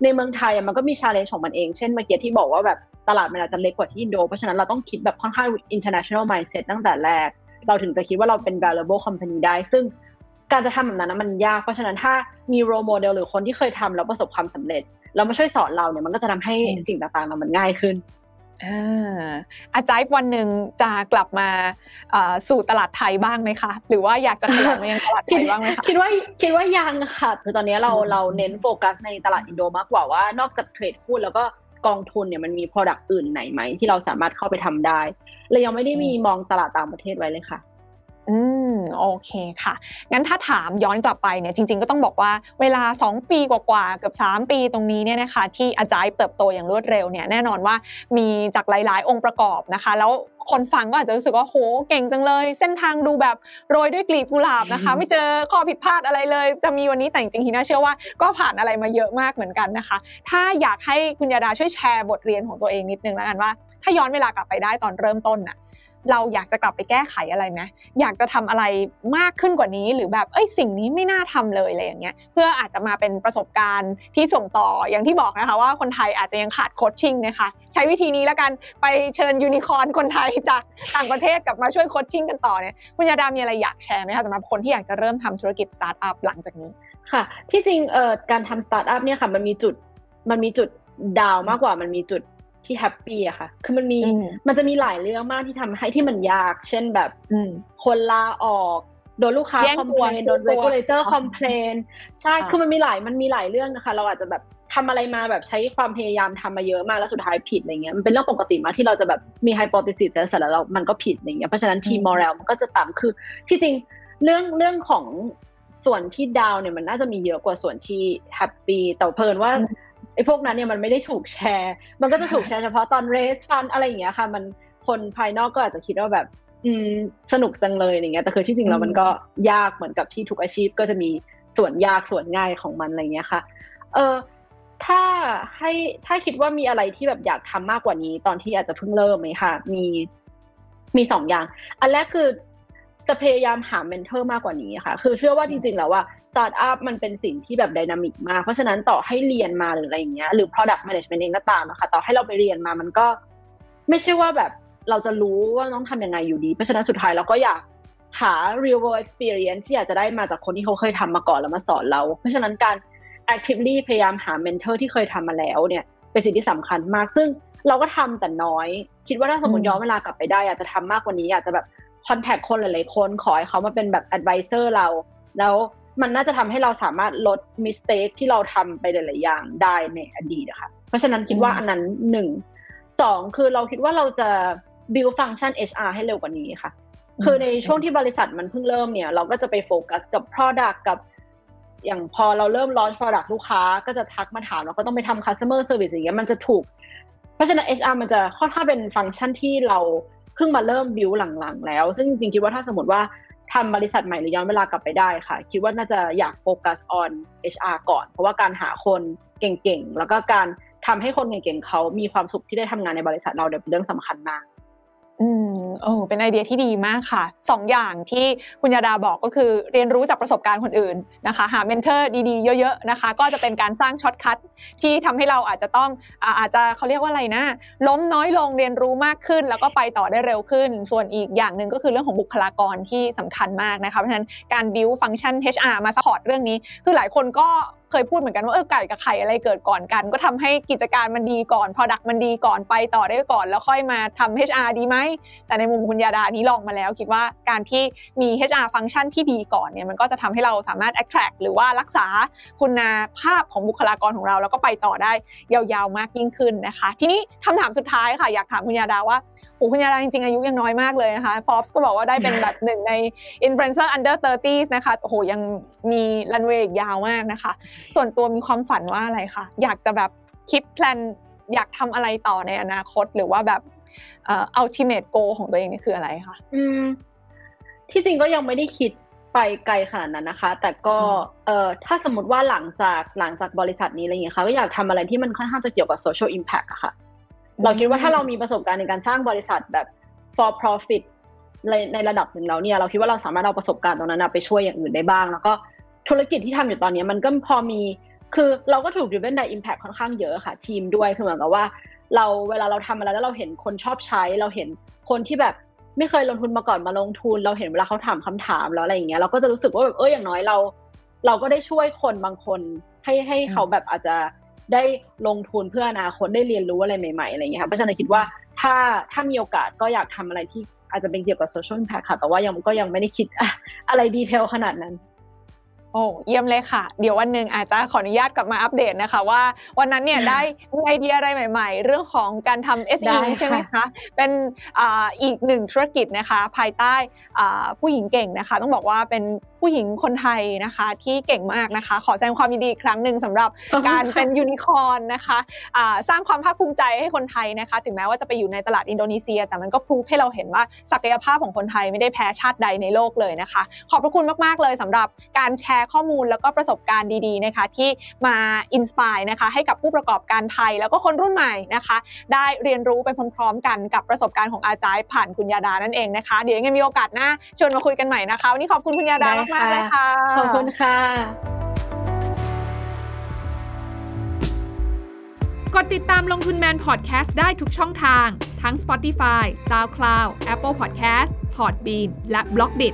ในเมืองไทยมันก็มี challenge ของมันเองเช่นเมื่อกี้ที่บอกว่าแบบตลาดมันอาจจะเล็กกว่าที่อินโด เพราะฉะนั้นเราต้องคิดแบบค่อนข้าง international mindset ตั้งแต่แรกเราถึงจะคิดว่าเราเป็น valuable company ได้ ซึ่ง การจะทำแบบนั้นมันยาก เพราะฉะนั้นถ้ามี role model หรือคนที่เคยทำแล้วประสบความสำเร็จ แล้วมาช่วยสอนเราเนี่ยมันก็จะทำให้สิ่งต่างๆมันง่ายขึ้นอาจารย์วันหนึ่งจะกลับมาสู่ตลาดไทยบ้างไหมคะ หรือว่าอยากจะขยับมายังตลาดไทยบ้างไหมคะคิดว่าคิดว่ายังค่ะคือตอนนี้เราเราเน้นโฟกัสในตลาดอินโดมากกว่าว่านอกจากเทรดหุ้นแล้วก็กองทุนเนี่ยมันมี Product อื่นไหนไหมที่เราสามารถเข้าไปทำได้เลยยังไม่ได้มีมองตลาดต่างประเทศไว้เลยค่ะ อืมโอเคค่ะ งั้นถ้าถามย้อนกลับไปเนี่ยจริง ๆ ก็ต้องบอกว่าเวลา 2 ปีกว่าๆเกือบ3 ปีตรงนี้เนี่ยนะคะที่อาจารย์เติบโตอย่างรวดเร็วเนี่ยแน่นอนว่ามีจากหลาย ๆ องค์ประกอบนะคะ แล้วคนฟังก็อาจจะรู้สึกว่าโหเก่งจังเลย เส้นทางดูแบบโรยด้วยกลีบกุหลาบนะคะ ไม่เจอข้อผิดพลาดอะไรเลย จะมีวันนี้แต่จริงๆทีน่าเชื่อว่าก็ผ่านอะไรมาเยอะมากเหมือนกันนะคะ ถ้าอยากให้คุณยาดาช่วยแชร์บทเรียนของตัวเองนิดนึงแล้วกันว่า ถ้าย้อนเวลากลับไปได้ตอนเริ่มต้นน่ะ เราอยากจะกลับไปแก้ไขอะไรไหมอยากจะทำอะไรมากขึ้นกว่านี้ หรือแบบเอ้ยสิ่งนี้ไม่น่าทำเลยอะไรอย่างเงี้ยเพื่ออาจจะมาเป็นประสบการณ์ที่ส่งต่ออย่างที่บอกนะคะว่าคนไทยอาจจะยังขาดโคชชิ่งนะคะใช้วิธีนี้แล้วกันไปเชิญยูนิคอร์นคนไทยจากต่างประเทศกลับมาช่วย coaching กันต่อเนี่ยคุณยาดามีอะไรอยากแชร์ไหมคะสำหรับคนที่อยากจะเริ่มทำธุรกิจสตาร์ทอัพหลังจากนี้ค่ะที่จริงเอ่อการทำสตาร์ทอัพเนี่ยค่ะมันมีจุดมันมีจุด down มากกว่ามันมีจุด ที่แฮปปี้อะค่ะ คือมันมี มันจะมีหลายเรื่องมากที่ทำให้ที่มันยาก เช่นแบบคนลาออก โดนลูกค้า complain โดน regulator complain ใช่ คือมันมีหลาย มันมีหลายเรื่องนะคะ เราอาจจะแบบทำอะไรมาแบบใช้ความพยายามทำมาเยอะมากแล้วสุดท้ายผิดอะไรเงี้ย มันเป็นเรื่องปกติมากที่เราจะแบบมี hypothesis แต่เสร็จแล้วมันก็ผิดอย่างเงี้ย เพราะฉะนั้น team morale มันก็จะต่ำคือ ที่จริงเรื่องเรื่องของส่วนที่ down เนี่ยมันน่าจะมีเยอะกว่าส่วนที่แฮปปี้แต่เผอิญว่า ไอ้พวกนั้นเนี่ยมันไม่ได้ถูกแชร์ มันก็จะถูกแชร์เฉพาะตอน raise fund อะไรอย่างเงี้ยค่ะ มันคนภายนอกก็อาจจะคิดว่าแบบ อืมสนุกจังเลยอย่างเงี้ยแต่คือที่จริงแล้วมันก็ยากเหมือนกับที่ทุกอาชีพก็จะมีส่วนยากส่วนง่ายของมันอะไรเงี้ยค่ะ เออถ้าให้ถ้าคิดว่ามีอะไรที่แบบอยากทำมากกว่านี้ ตอนที่อาจจะเพิ่งเริ่มไหมค่ะมีมีสองอย่าง อันแรกคือจะพยายามหา mentor มากกว่านี้ค่ะ คือเชื่อว่าจริงๆแล้วว่าส ตาร์ทอัพมันเป็นสิ่งที่แบบ dynamic มาก เพราะฉะนั้นต่อให้เรียนมาหรืออะไรอย่างเงี้ยหรือ product management เองก็ตามนะคะต่อให้เราไปเรียนมามันก็ ไม่ใช่ว่าแบบเราจะรู้ว่าต้องทำยังไงอยู่ดี เพราะฉะนั้นสุดท้ายเราก็อยากหา real world experience ที่อยากจะได้มาจากคนที่เขาเคยทำมาก่อนแล้วมาสอนเรา เพราะฉะนั้นการ actively พยายามหา mentor ที่เคยทำมาแล้วเนี่ยเป็นสิ่งที่สำคัญมาก ซึ่งเราก็ทำแต่น้อย คิดว่าถ้าสมมติย้อนเวลากลับไปได้อาจจะทำมากกว่านี้อาจจะแบบคอนแทคคนหลายๆคนขอให้เขามาเป็นแบบ advisor เรา แล้ว มันน่าจะทำให้เราสามารถลดมิสเทคที่เราทำไปหลาย ๆ อย่างได้ในอดีตนะคะเพราะฉะนั้นคิดว่าอันนั้นหนึ่งสองคือเราคิดว่าเราจะ build function HR ให้เร็วกว่านี้ค่ะ คือในช่วงที่บริษัทมันเพิ่งเริ่มเนี่ย เราก็จะไปโฟกัสกับ product กับ อย่างพอเราเริ่ม launch product ลูกค้าก็จะทักมาถามเราก็ต้องไปทำ customer service อย่างเงี้ยมันจะถูก เพราะฉะนั้น HR มันจะค่อนข้างเป็นฟังก์ชันที่เราเพิ่งมาเริ่มบิวหลังๆแล้ว ซึ่งจริงๆคิดว่าถ้าสมมติว่า ทำบริษัทใหม่หรือย้อนเวลากลับไปได้ค่ะ คิดว่าน่าจะอยากโฟกัส on HR ก่อน เพราะว่าการหาคนเก่งๆ แล้วก็การทำให้คนเก่งๆเขามีความสุขที่ได้ทำงานในบริษัทเราเป็นเรื่องสำคัญมาก อืมโอ้เป็นไอเดียที่ดีมากค่ะสองอย่างที่คุณยาดาบอกก็คือเรียนรู้จากประสบการณ์คนอื่นนะคะ หา mentor ดีๆ เยอะๆนะคะ ก็จะเป็นการสร้าง shortcut ที่ทำให้เราอาจจะต้องอาจจะเขาเรียกว่าอะไรนะ ล้มน้อยลงเรียนรู้มากขึ้น แล้วก็ไปต่อได้เร็วขึ้น ส่วนอีกอย่างหนึ่งก็คือเรื่องของบุคลากรที่สำคัญมากนะคะเพราะฉะนั้นการ build ฟังก์ชัน HR มาซัพพอร์ตเรื่องนี้ คือหลายคนก็ เคยพูดเหมือนกันว่าเออไก่กับไข่อะไรเกิดก่อนกัน ก็ทำให้กิจการมันดีก่อน Product มันดีก่อนไปต่อได้ก่อน แล้วค่อยมาทำ HR ดีไหม แต่ในมุมคุณยาดานี้ลองมาแล้ว คิดว่าการที่มี HR ฟังก์ชันที่ดีก่อนเนี่ยมันก็จะทำให้เราสามารถ attract หรือว่ารักษาคุณภาพของบุคลากรของเรา แล้วก็ไปต่อได้ยาวๆมากยิ่งขึ้นนะคะ ทีนี้คำถามสุดท้ายค่ะอยากถามคุณยาดาว่า อ้คุณยาดาจริงๆ อายุยังน้อยมากเลยนะคะ Forbes ก็บอกว่าได้เป็นแบบหนึ่งใน influencer under 30 นะคะ โอ้โห ยังมีรันเวย์ยาวมากนะคะ ส่วนตัวมีความฝันว่าอะไรคะ อยากจะแบบคิดแพลน อยากทำอะไรต่อในอนาคต หรือว่าแบบเอ่อ ultimate goal ของตัวเองนี่คืออะไรคะ อืม ที่จริงก็ยังไม่ได้คิดไปไกลขนาดนั้นนะคะ แต่ก็เอ่อถ้าสมมติว่าหลังจากหลังจากบริษัทนี้อะไรอย่างเงี้ยค่ะก็อยากทำอะไรที่มันค่อนข้างจะเกี่ยวกับ social impact อะค่ะ เราคิดว่าถ้าเรามีประสบการณ์ในการสร้างบริษัทแบบ for profit ในในระดับหนึ่งแล้วเนี่ยเราคิดว่าเราสามารถเอาประสบการณ์ตรงนั้นไปช่วยอย่างอื่นได้บ้าง แล้วก็ธุรกิจที่ทำอยู่ตอนนี้มันก็พอมีคือเราก็ถูก driven by impact ค่อนข้างเยอะค่ะ ทีมด้วยคือเหมือนกับว่า เราเวลาเราทำอะไรแล้วเราเห็นคนชอบใช้ เราเห็นคนที่แบบไม่เคยลงทุนมาก่อนมาลงทุน เราเห็นเวลาเขาถามคำถามแล้วอะไรอย่างเงี้ยเราก็จะรู้สึกว่าแบบเอออย่างน้อยเรา เราก็ได้ช่วยคนบางคนให้ให้เขาแบบอาจจะ ได้ลงทุนเพื่ออนาคตได้เรียนรู้อะไรใหม่ ๆอะไรอย่างเงี้ยค่ะเพราะฉะนั้นคิดว่าถ้าถ้ามีโอกาสก็อยากทำอะไรที่อาจจะเป็นเกี่ยวกับ social impact ค่ะ แต่ว่ายังก็ยังไม่ได้คิดอะไรดีเทลขนาดนั้นโอ้เยี่ยมเลยค่ะ เดี๋ยววันหนึ่งอาจจะขออนุญาตกลับมาอัปเดตนะคะ ว่าวันนั้นเนี่ยได้มีไอเดียอะไรใหม่ๆ เรื่องของการทำ SE ใช่ไหมคะเป็นอีกหนึ่งธุรกิจนะคะ ภายใต้ผู้หญิงเก่งนะคะ ต้องบอกว่าเป็น ผู้หญิงคนไทยนะคะที่เก่งมากนะคะ ขอแสดงความยินดีอีกครั้งหนึ่งสำหรับการเป็นยูนิคอร์นนะคะสร้างความภาคภูมิใจให้คนไทยนะคะ ถึงแม้ว่าจะไปอยู่ในตลาดอินโดนีเซีย แต่มันก็พูดให้เราเห็นว่าศักยภาพของคนไทยไม่ได้แพ้ชาติใดในโลกเลยนะคะ ขอบพระคุณมาก ๆ เลยสำหรับการแชร์ข้อมูลแล้วก็ประสบการณ์ดีๆนะคะที่มา inspire นะคะให้กับผู้ประกอบการไทยแล้วก็คนรุ่นใหม่นะคะ ได้เรียนรู้ไปพร้อมๆกันกับประสบการณ์ของอาจารย์ผ่านคุณยาดานั่นเองนะคะ เดี๋ยวยังไงมีโอกาสหน้าชวนมาคุยกันใหม่นะคะวันนี้ขอบคุณคุณยาดามากๆเลยค่ะ ขอบคุณค่ะ กดติดตามลงทุนแมนพอดแคสต์ได้ทุกช่องทาง ทั้ง Spotify, SoundCloud, Apple Podcast, Podbean และ b ล็อกดิ